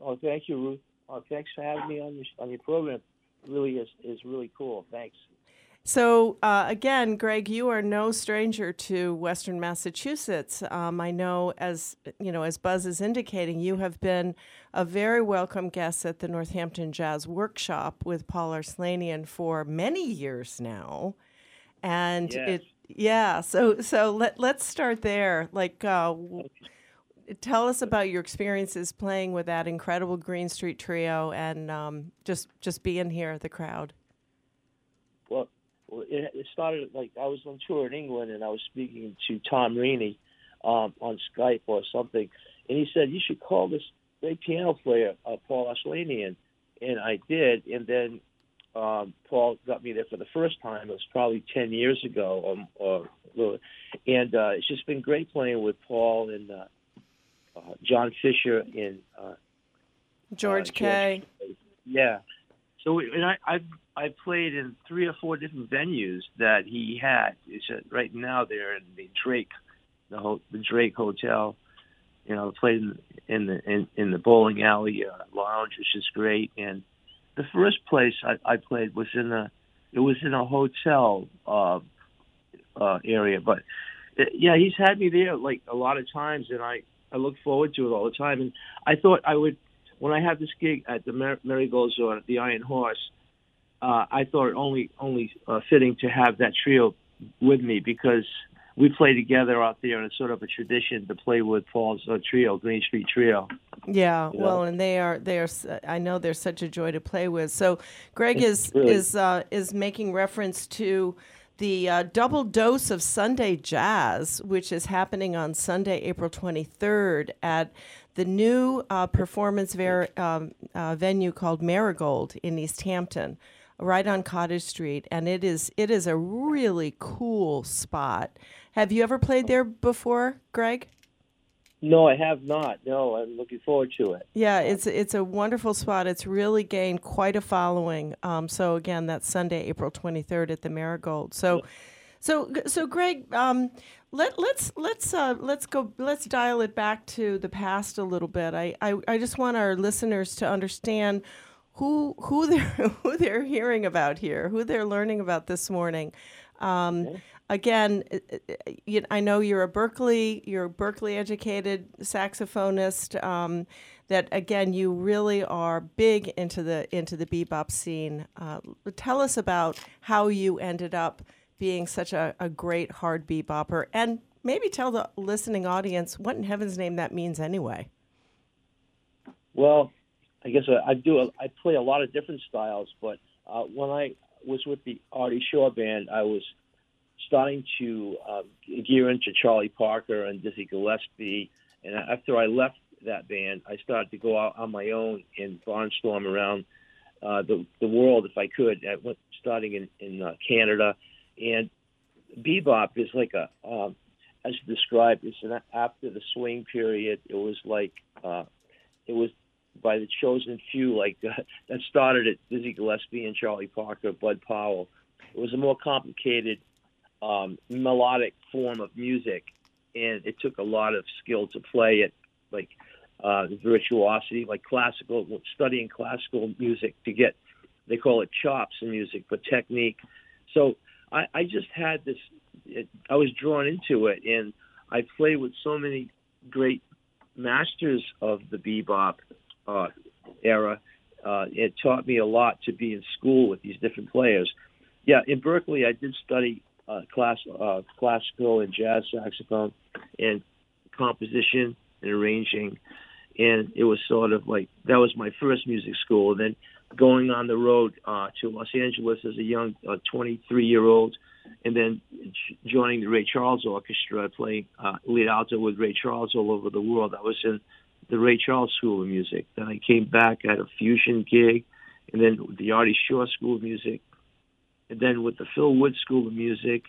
Oh, thank you, Ruth. Oh, thanks for having me on your on your program. Really is is really cool. Thanks. So uh, again, Greg, you are no stranger to Western Massachusetts. Um, I know, as you know, as Buzz is indicating, you have been a very welcome guest at the Northampton Jazz Workshop with Paul Arslanian for many years now, and Yes. it, yeah. So so let let's start there. Like, uh, tell us about your experiences playing with that incredible Green Street Trio, and um, just just being here at the crowd. It, started like I was on tour in England and I was speaking to Tom Reaney um, on Skype or something, and he said you should call this great piano player uh, Paul Arslanian, and I did, and then um, Paul got me there for the first time. It was probably ten years ago, um, or or and uh, it's just been great playing with Paul and uh, uh, John Fisher and uh, George uh, Kay. yeah. So and I I've I played in three or four different venues that he had. It's uh, right now they're in the Drake, the ho- the Drake Hotel. You know, played in, in the in, in the bowling alley uh, lounge, which is great. And the first place I, I played was in a it was in a hotel uh, uh, area, but uh, yeah, he's had me there like a lot of times, and I I look forward to it all the time. And I thought I would when I have this gig at the Mar- Marigolds or the Iron Horse, uh, I thought it only only uh, fitting to have that trio with me because we play together out there, and it's sort of a tradition to play with Paul's uh, trio, Green Street Trio. Yeah, You well, know? and they are they are. I know they're such a joy to play with. So, Greg is really- is uh, is making reference to the uh, double dose of Sunday Jazz, which is happening on Sunday, April twenty third at the new uh, performance ver- um, uh, venue called Marigold in Easthampton, right on Cottage Street, and it is it is a really cool spot. Have you ever played there before, Greg? No, I have not. No, I'm looking forward to it. Yeah, it's it's a wonderful spot. It's really gained quite a following. Um, so again, that's Sunday, April twenty third at the Marigold. So, so so Greg, um, let let's let's uh, let's go let's dial it back to the past a little bit. I, I, I just want our listeners to understand who who <laughs> they're who they're hearing about here, who they're learning about this morning. Um, again, uh, uh, I know you're a Berklee, you're a Berklee educated saxophonist. Um, that again, you really are big into the into the bebop scene. Uh, tell us about how you ended up being such a, a great hard bebopper, and maybe tell the listening audience what in heaven's name that means anyway. Well, I guess I, I do. A, I play a lot of different styles, but uh, when I was with the Artie Shaw band, I was starting to um, gear into Charlie Parker and Dizzy Gillespie And after I left that band, I started to go out on my own and barnstorm around uh, the the world if I could. I went starting in in uh, Canada, and bebop is like a um, as described. It's an after the swing period. It was like uh, it was by the chosen few, like uh, <laughs> that started at Dizzy Gillespie and Charlie Parker, Bud Powell. It was a more complicated um, melodic form of music, and it took a lot of skill to play it, like uh, virtuosity, like classical, studying classical music to get, they call it chops in music, but technique. So I, I just had this, it, I was drawn into it, and I played with so many great masters of the bebop uh, era. Uh, it taught me a lot to be in school with these different players. Yeah, in Berklee, I did study uh, class, uh, classical and jazz saxophone and composition and arranging. And it was sort of like that was my first music school. And then going on the road uh, to Los Angeles as a young 23 uh, year old, and then joining the Ray Charles Orchestra, playing uh, lead alto with Ray Charles all over the world. I was in the Ray Charles School of Music. Then I came back at a fusion gig, and then the Artie Shaw School of Music, and then with the Phil Wood School of Music,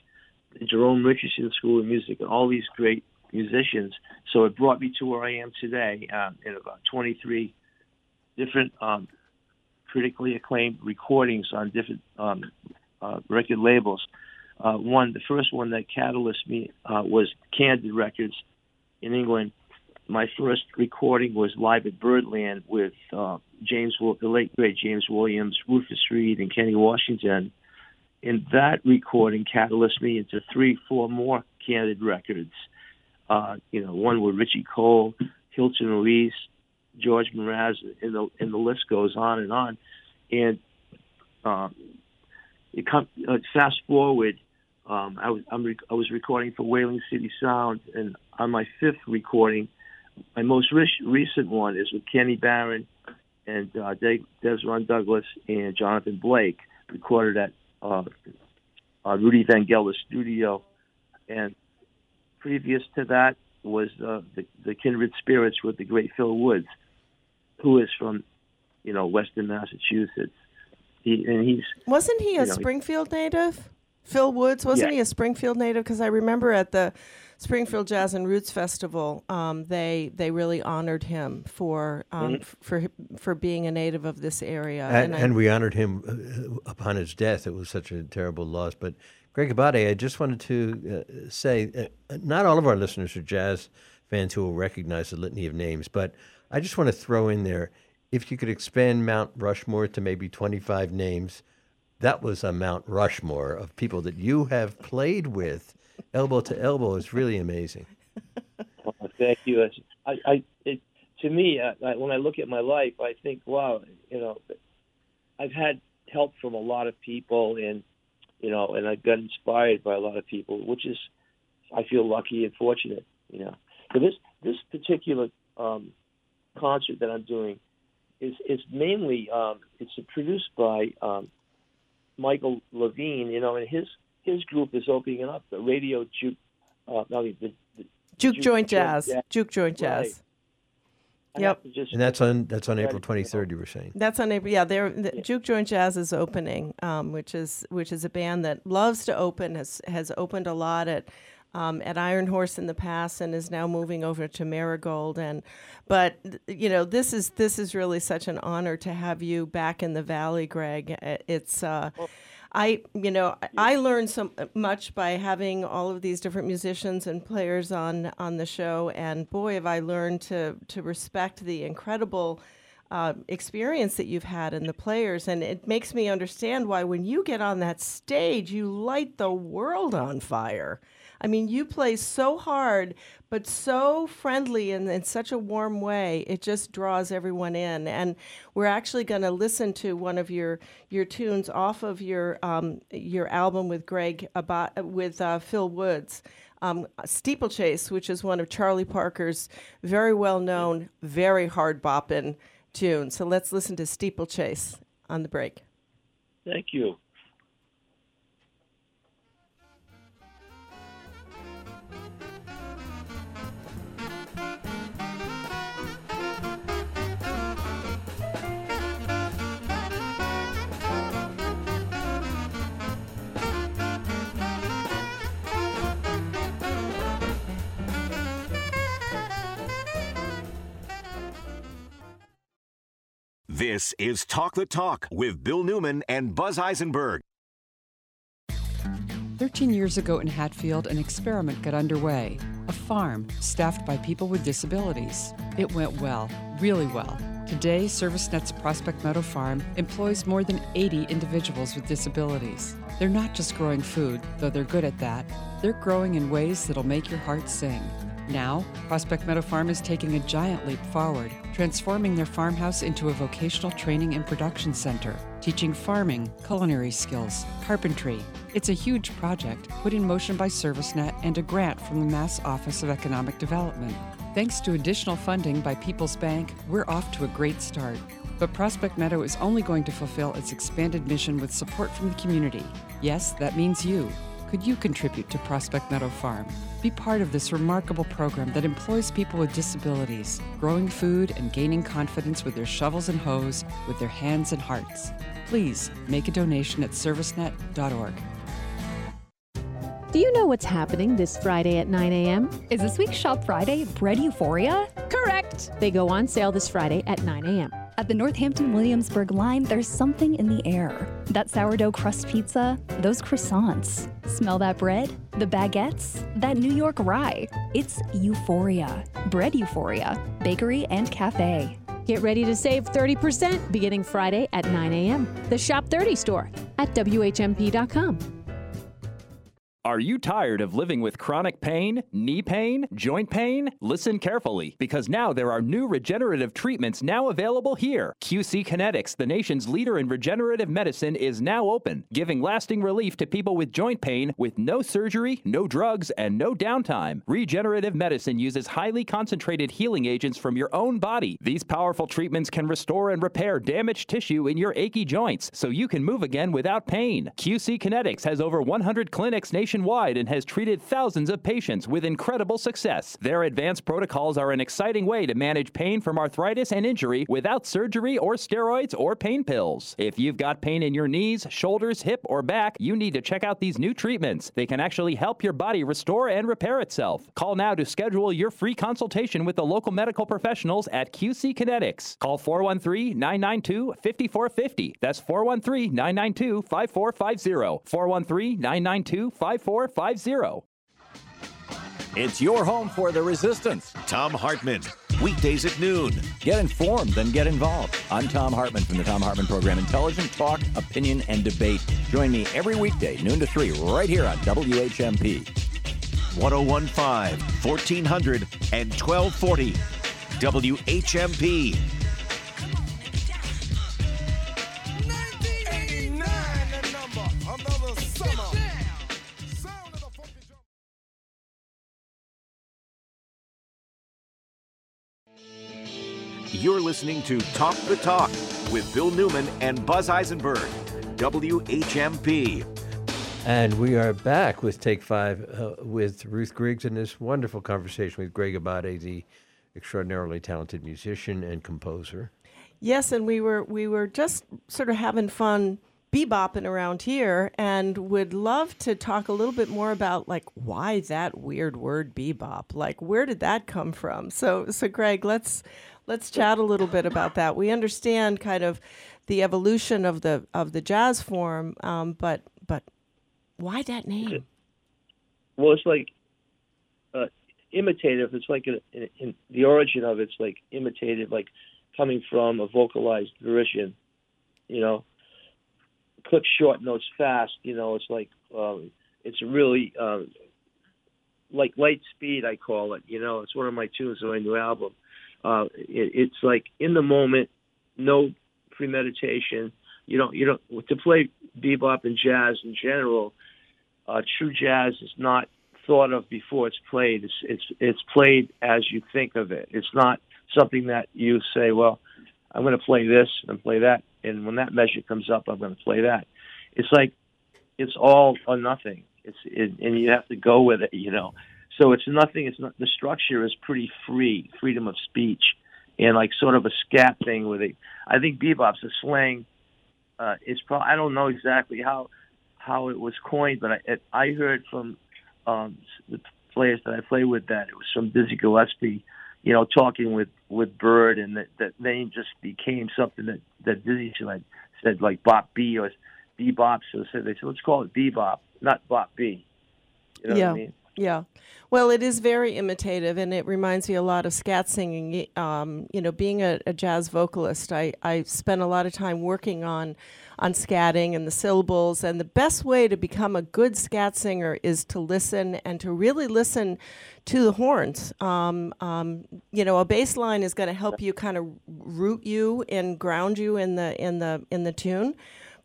the Jerome Richardson School of Music, and all these great musicians. So it brought me to where I am today um, in about 23 different um, critically acclaimed recordings on different um, uh, record labels. Uh, one, the first one that catalyzed me uh, was Candid Records in England. My first recording was live at Birdland with uh, James, the late great James Williams, Rufus Reid, and Kenny Washington and that recording catalyzed me into three, four more candid records. Uh, you know, one with Richie Cole, Hilton Ruiz, George Mraz, and the and the list goes on and on. And uh, it come, uh, fast forward, um, I was I'm rec- I was recording for Whaling City Sound, and on my fifth recording, my most re- recent one is with Kenny Barron and uh, De- Dezron Douglas and Jonathan Blake, recorded at uh, uh, Rudy Van Gelder studio, and previous to that was uh, the, the Kindred Spirits with the great Phil Woods, who is from, you know, Western Massachusetts. He, and he's wasn't he a know, Springfield native? Phil Woods wasn't Yeah. he a Springfield native? Because I remember at the Springfield Jazz and Roots Festival, um, they they really honored him for um, Mhm. f- for for being a native of this area. and, I- and we honored him uh, upon his death. It was such a terrible loss. But Greg Abate, I just wanted to uh, say, uh, not all of our listeners are jazz fans who will recognize the litany of names, but I just want to throw in there, if you could expand Mount Rushmore to maybe 25 names, that was a Mount Rushmore of people that you have played with, elbow to elbow. is really amazing. Well, thank you. I, I, it, to me, I, when I look at my life, I think, wow, you know, I've had help from a lot of people, and you know, and I've got inspired by a lot of people, which is, I feel lucky and fortunate, you know. So this this particular um, concert that I'm doing is is mainly um, it's produced by um, Michael Levine, you know, and his his group is opening up the radio juke, uh, no, the, the Juke Joint Jazz. Juke Joint Jazz. I Yep. have to just And that's on that's on April 23rd. You were saying. That's on April. Yeah, they're, the Juke Joint Jazz is opening, um, which is which is a band that loves to open. has has opened a lot at um, at Iron Horse in the past, and is now moving over to Marigold. And but you know, this is this is really such an honor to have you back in the Valley, Greg. Uh, It's. Uh, I, you know, I- learned so much by having all of these different musicians and players on on the show, and boy, have I learned to to respect the incredible uh, experience that you've had in the players, and it makes me understand why when you get on that stage, you light the world on fire. I mean, you play so hard, but so friendly and in such a warm way. It just draws everyone in. And we're actually going to listen to one of your your tunes off of your um, your album with Greg Abate with uh, Phil Woods. Um, Steeplechase, which is one of Charlie Parker's very well known, very hard bopping tunes. So let's listen to Steeplechase on the break. Thank you. This is Talk the Talk with Bill Newman and Buzz Eisenberg. 13 years ago in Hatfield, an experiment got underway a farm staffed by people with disabilities. It went well, really well. Today, ServiceNet's Prospect Meadow Farm employs more than 80 individuals with disabilities. They're not just growing food, though they're good at that, they're growing in ways that'll make your heart sing. Now, Prospect Meadow Farm is taking a giant leap forward, transforming their farmhouse into a vocational training and production center, teaching farming, culinary skills, carpentry. It's a huge project put in motion by ServiceNet and a grant from the Mass Office of Economic Development. Thanks to additional funding by People's Bank, we're off to a great start. But Prospect Meadow is only going to fulfill its expanded mission with support from the community. Yes, that means you. Could you contribute to Prospect Meadow Farm? Be part of this remarkable program that employs people with disabilities, growing food and gaining confidence with their shovels and hoes, with their hands and hearts. Please make a donation at servicenet.org. Do you know what's happening this Friday at 9 a.m.? Is this week's Shop Friday Bread Euphoria? Correct! They go on sale this Friday at 9 a.m. At the Northampton Williamsburg line, there's something in the air. That sourdough crust pizza, those croissants. Smell that bread? The baguettes? That New York rye? It's euphoria. Bread euphoria. Bakery and cafe. Get ready to save 30% beginning Friday at 9 a.m. The Shop 30 store at WHMP.com. Are you tired of living with chronic pain, knee pain, joint pain? Listen carefully, because now there are new regenerative treatments now available here. QC Kinetics, the nation's leader in regenerative medicine, is now open, giving lasting relief to people with joint pain with no surgery, no drugs, and no downtime. Regenerative medicine uses highly concentrated healing agents from your own body. These powerful treatments can restore and repair damaged tissue in your achy joints so you can move again without pain. QC Kinetics has over 100 clinics nationwide nationwide and has treated thousands of patients with incredible success. Their advanced protocols are an exciting way to manage pain from arthritis and injury without surgery or steroids or pain pills. If you've got pain in your knees, shoulders, hip, or back, you need to check out these new treatments. They can actually help your body restore and repair itself. Call now to schedule your free consultation with the local medical professionals at QC Kinetics. Call 413 992 5450. That's 413 992 5450. 413 992 5450. It's your home for the resistance. Thom Hartmann, weekdays at noon. Get informed, then get involved. I'm Thom Hartmann from the Thom Hartmann Program Intelligent Talk, Opinion, and Debate. Join me every weekday, noon to 3, right here on WHMP. 1015, 1400, and 1240. WHMP. You're listening to Talk the Talk with Bill Newman and Buzz Eisenberg, WHMP. And we are back with Take Five uh, with Ruth Griggs and this wonderful conversation with Greg Abate, the extraordinarily talented musician and composer. Yes, and we were we were just sort of having fun bebopping around here, and would love to talk a little bit more about like why that weird word bebop. Like, where did that come from? So, so Greg, let's let's chat a little bit about that. We understand kind of the evolution of the of the jazz form, um, but but why that name? Well, it's like uh, imitative. It's like in the origin of it's like imitative, like coming from a vocalized derision. You know, click short notes fast. You know, it's like um, it's really um, like light speed. I call it. You know, it's one of my tunes on my new album. Uh, it, it's like in the moment, no premeditation. You don't you don't to play bebop and jazz in general. Uh, true jazz is not thought of before it's played. It's it's it's played as you think of it. It's not something that you say, well, I'm going to play this and play that, and when that measure comes up, I'm going to play that. It's like it's all or nothing. It's it, and you have to go with it, you know. So it's nothing. It's not the structure is pretty free, freedom of speech, and like sort of a scat thing with it. I think bebop's a slang. Uh, it's probably I don't know exactly how how it was coined, but I it, I heard from um, the players that I play with that it was from Dizzy Gillespie you know, talking with with Bird, and that that name just became something that that Disneyland said like Bop B or Bebop. So they said, they said let's call it Bebop, not Bop B. You know yeah. what I mean? Yeah. Well, it is very imitative, and it reminds me a lot of scat singing. Um, you know, being a, a, jazz vocalist, I, I spent a lot of time working on on scatting and the syllables. And the best way to become a good scat singer is to listen and to really listen to the horns. Um, um, you know, a bass line is going to help you kind of root you and ground you in the in the in the tune.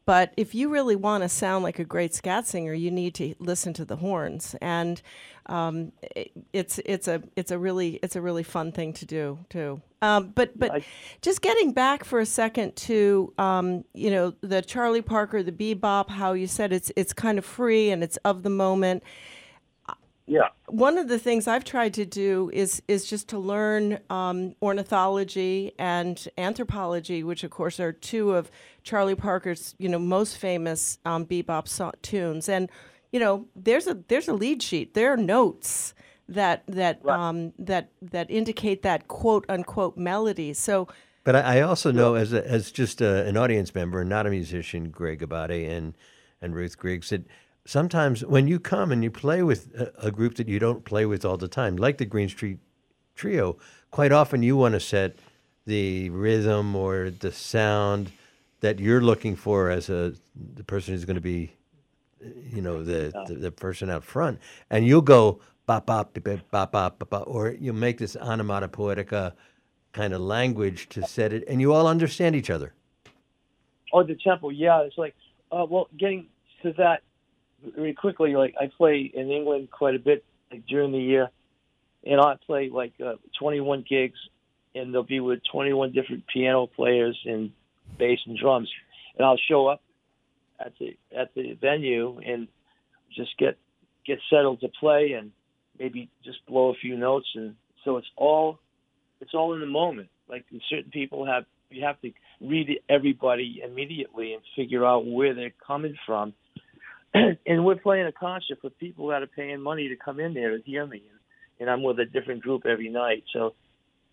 But if you really want to sound like a great scat singer, you need to listen to the horns, and um, it, it's it's a it's a really it's a really fun thing to do too. Um, but but just getting back for a second to um, you know the Charlie Parker, the bebop, how you said it's it's kind of free and it's of the moment. Yeah. One of the things I've tried to do is is just to learn um, ornithology and anthropology, which of course are two of Charlie Parker's you know most famous um, bebop so- tunes. And you know there's a there's a lead sheet. There are notes that that right. um, that that indicate that quote unquote melody. So. But I, I also know, as a, as just a, an audience member, and not a musician, Greg Abate and and Ruth Griggs, that sometimes when you come and you play with a, a, group that you don't play with all the time, like the Green Street Trio, quite often you want to set the rhythm or the sound that you're looking for as a the person who's going to be, you know, the, the, the person out front, and you'll go bop bop bop bop bop bop, or you'll make this onomatopoetica kind of language to set it, and you all understand each other. Oh, the tempo, yeah. It's like, uh, well, getting to that very quickly, like I play in England quite a bit like during the year, and I play like uh, 21 gigs, and they'll be with 21 different piano players and bass and drums, and I'll show up at the at the venue and just get get settled to play and maybe just blow a few notes, and so it's all it's all in the moment. Like certain people have you have to read everybody immediately and figure out where they're coming from <clears throat> and we're playing a concert for people that are paying money to come in there to hear me, and, and I'm with a different group every night. So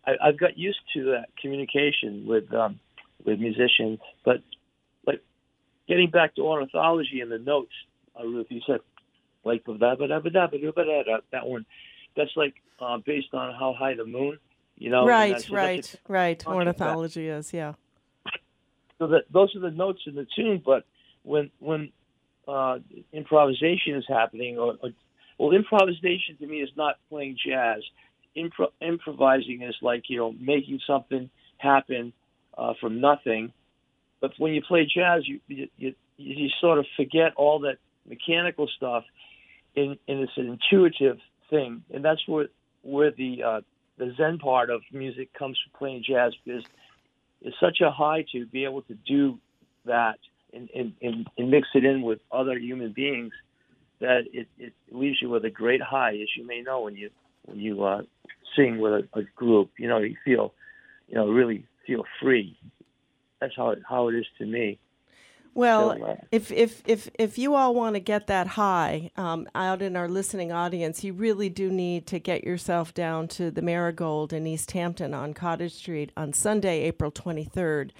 I, I've got used to that communication with um, with musicians. But like getting back to ornithology and the notes, uh, Ruth, you said like that one. That's like uh, based on how high the moon, you know. Right, so right, right. Ornithology is, yeah. So that those are the notes in the tune, but when when uh, improvisation is happening, or, or, well, improvisation to me is not playing jazz. Impro- improvising is like you know making something happen uh, from nothing. But when you play jazz, you, you you you sort of forget all that mechanical stuff, and, and it's an intuitive thing, and that's where where the uh, the Zen part of music comes from playing jazz because it's such a high to be able to do that and, and, and, and mix it in with other human beings, that it, it leaves you with a great high, as you may know when you when you uh, sing with a, a group. You know, you feel, you know, really feel free. That's how it, how it is to me. Well, so, uh, if, if, if, if you all want to get that high um, out in our listening audience, you really do need to get yourself down to the Marigold in Easthampton on Cottage Street on Sunday, April 23rd,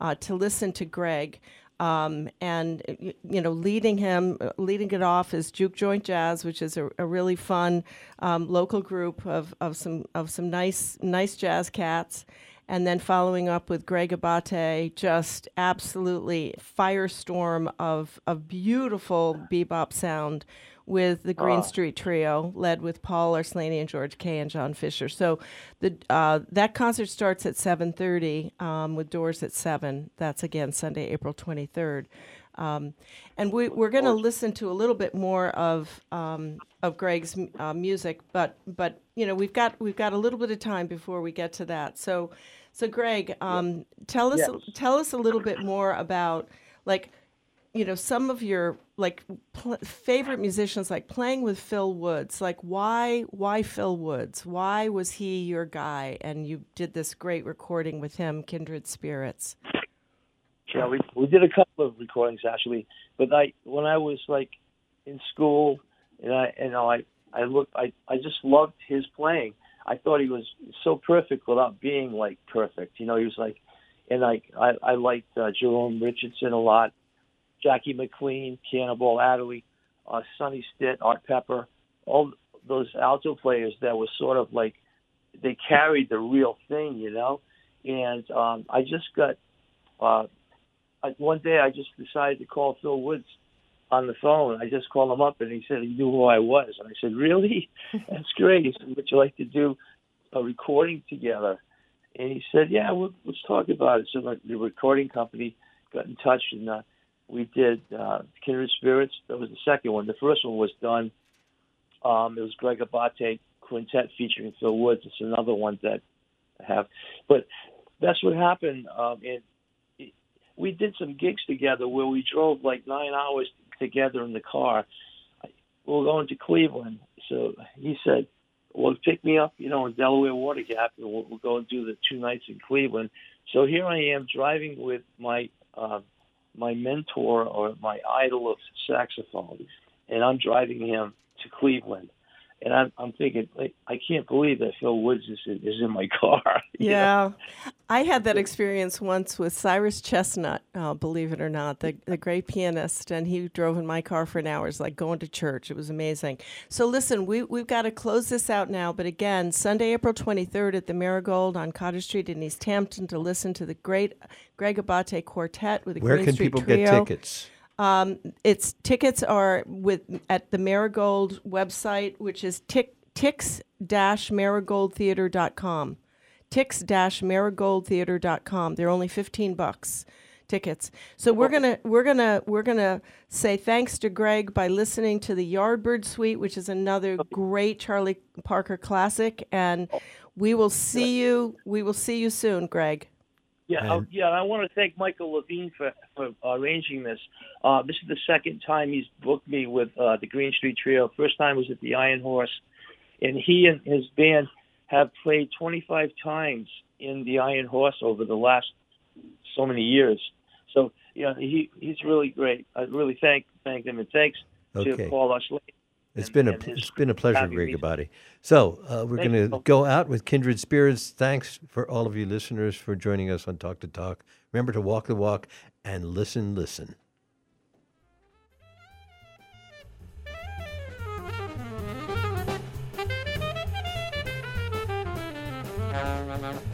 uh, to listen to Greg. Um, and you know, leading him, leading it off is Juke Joint Jazz, which is a, a really fun um, local group of, of some of some nice nice jazz cats, and then following up with Greg Abate, just absolutely firestorm of of beautiful bebop sound with the Green oh. Street Trio, led with Paul Arslani and George Kay and John Fisher. So the uh, that concert starts at 7:30 um, with doors at seven. That's again Sunday, April 23rd. Um, and we, we're going to listen to a little bit more of um, of Greg's uh, music, but but you know we've got we've got a little bit of time before we get to that. So so Greg, um, tell us yes. tell us a little bit more about like you know some of your like pl- favorite musicians like playing with Phil Woods like why why Phil Woods? Why was he your guy and you did this great recording with him Kindred Spirits? Yeah we we did a couple of recordings actually but I when I was like in school and I you know I I looked I I just loved his playing. I thought he was so perfect without being like perfect. You know, he was like, and like I I liked uh, Jerome Richardson a lot, Jackie McLean, Cannonball Adderley, uh, Sonny Stitt, Art Pepper, all those alto players that were sort of like they carried the real thing, you know. And um, I just got uh, I, one day I just decided to call Phil Woods on the phone. I just called him up and he said he knew who I was. And I said, Really? <laughs> That's great. He said, Would you like to do a recording together? And he said, Yeah, we'll, let's talk about it. So the, the recording company got in touch and uh, we did uh, Kindred Spirits. That was the second one. The first one was done. Um, it was Greg Abate Quintet featuring Phil Woods. It's another one that I have. But that's what happened. Um, and we did some gigs together where we drove like nine hours together in the car. We were going to Cleveland, so he said, "Well, pick me up, you know, in Delaware Water Gap, and we'll, we'll go and do the two nights in Cleveland." So here I am driving with my uh, my mentor or my idol of saxophone, and I'm driving him to Cleveland and I'm, I'm thinking, like, I can't believe that Phil Woods is, is in my <laughs> car. <laughs> Yeah, know? I had that experience once with Cyrus Chestnut. Uh, believe it or not, the the great pianist, and he drove in my car for an hour. It's like going to church. It was amazing. So listen, we we've got to close this out now. But again, Sunday, April 23rd at the Marigold on Cottage Street in Easthampton to listen to the great Greg Abate Quartet with the Where Green can Street people Trio. get tickets? Um, its tickets are with at the Marigold website, which is tick, tix-marigoldtheater.com. Tix-marigoldtheater.com. They're only 15 bucks tickets. So we're gonna we're gonna we're gonna say thanks to Greg by listening to the Yardbird Suite, which is another great Charlie Parker classic, and we will see you we will see you soon, Greg. Yeah, uh, yeah. I want to thank Michael Levine for, for arranging this. Uh, this is the second time he's booked me with uh, the Green Street Trio. First time was at the Iron Horse, and he and his band have played 25 times in the Iron Horse over the last so many years. So, know, he he's really great. I really thank thank him, and thanks Okay. to Paul Usley. It's been a it's been a pleasure, having Greg me. Abate. So uh, we're going to go out with Kindred Spirits. Thanks for all of you listeners for joining us on Talk to Talk. Remember to walk the walk and listen, listen. <laughs>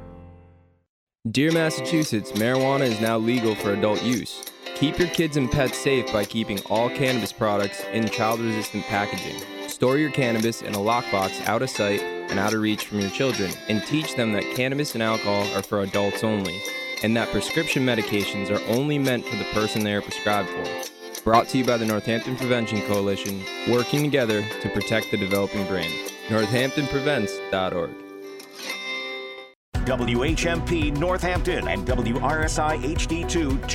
Dear Massachusetts, marijuana is now legal for adult use. Keep your kids and pets safe by keeping all cannabis products in child resistant packaging. Store your cannabis in a lockbox out of sight and out of reach from your children, and teach them that cannabis and alcohol are for adults only, and that prescription medications are only meant for the person they are prescribed for. Brought to you by the Northampton Prevention Coalition, working together to protect the developing brain. NorthamptonPrevents.org. WHMP Northampton and WRSI HD2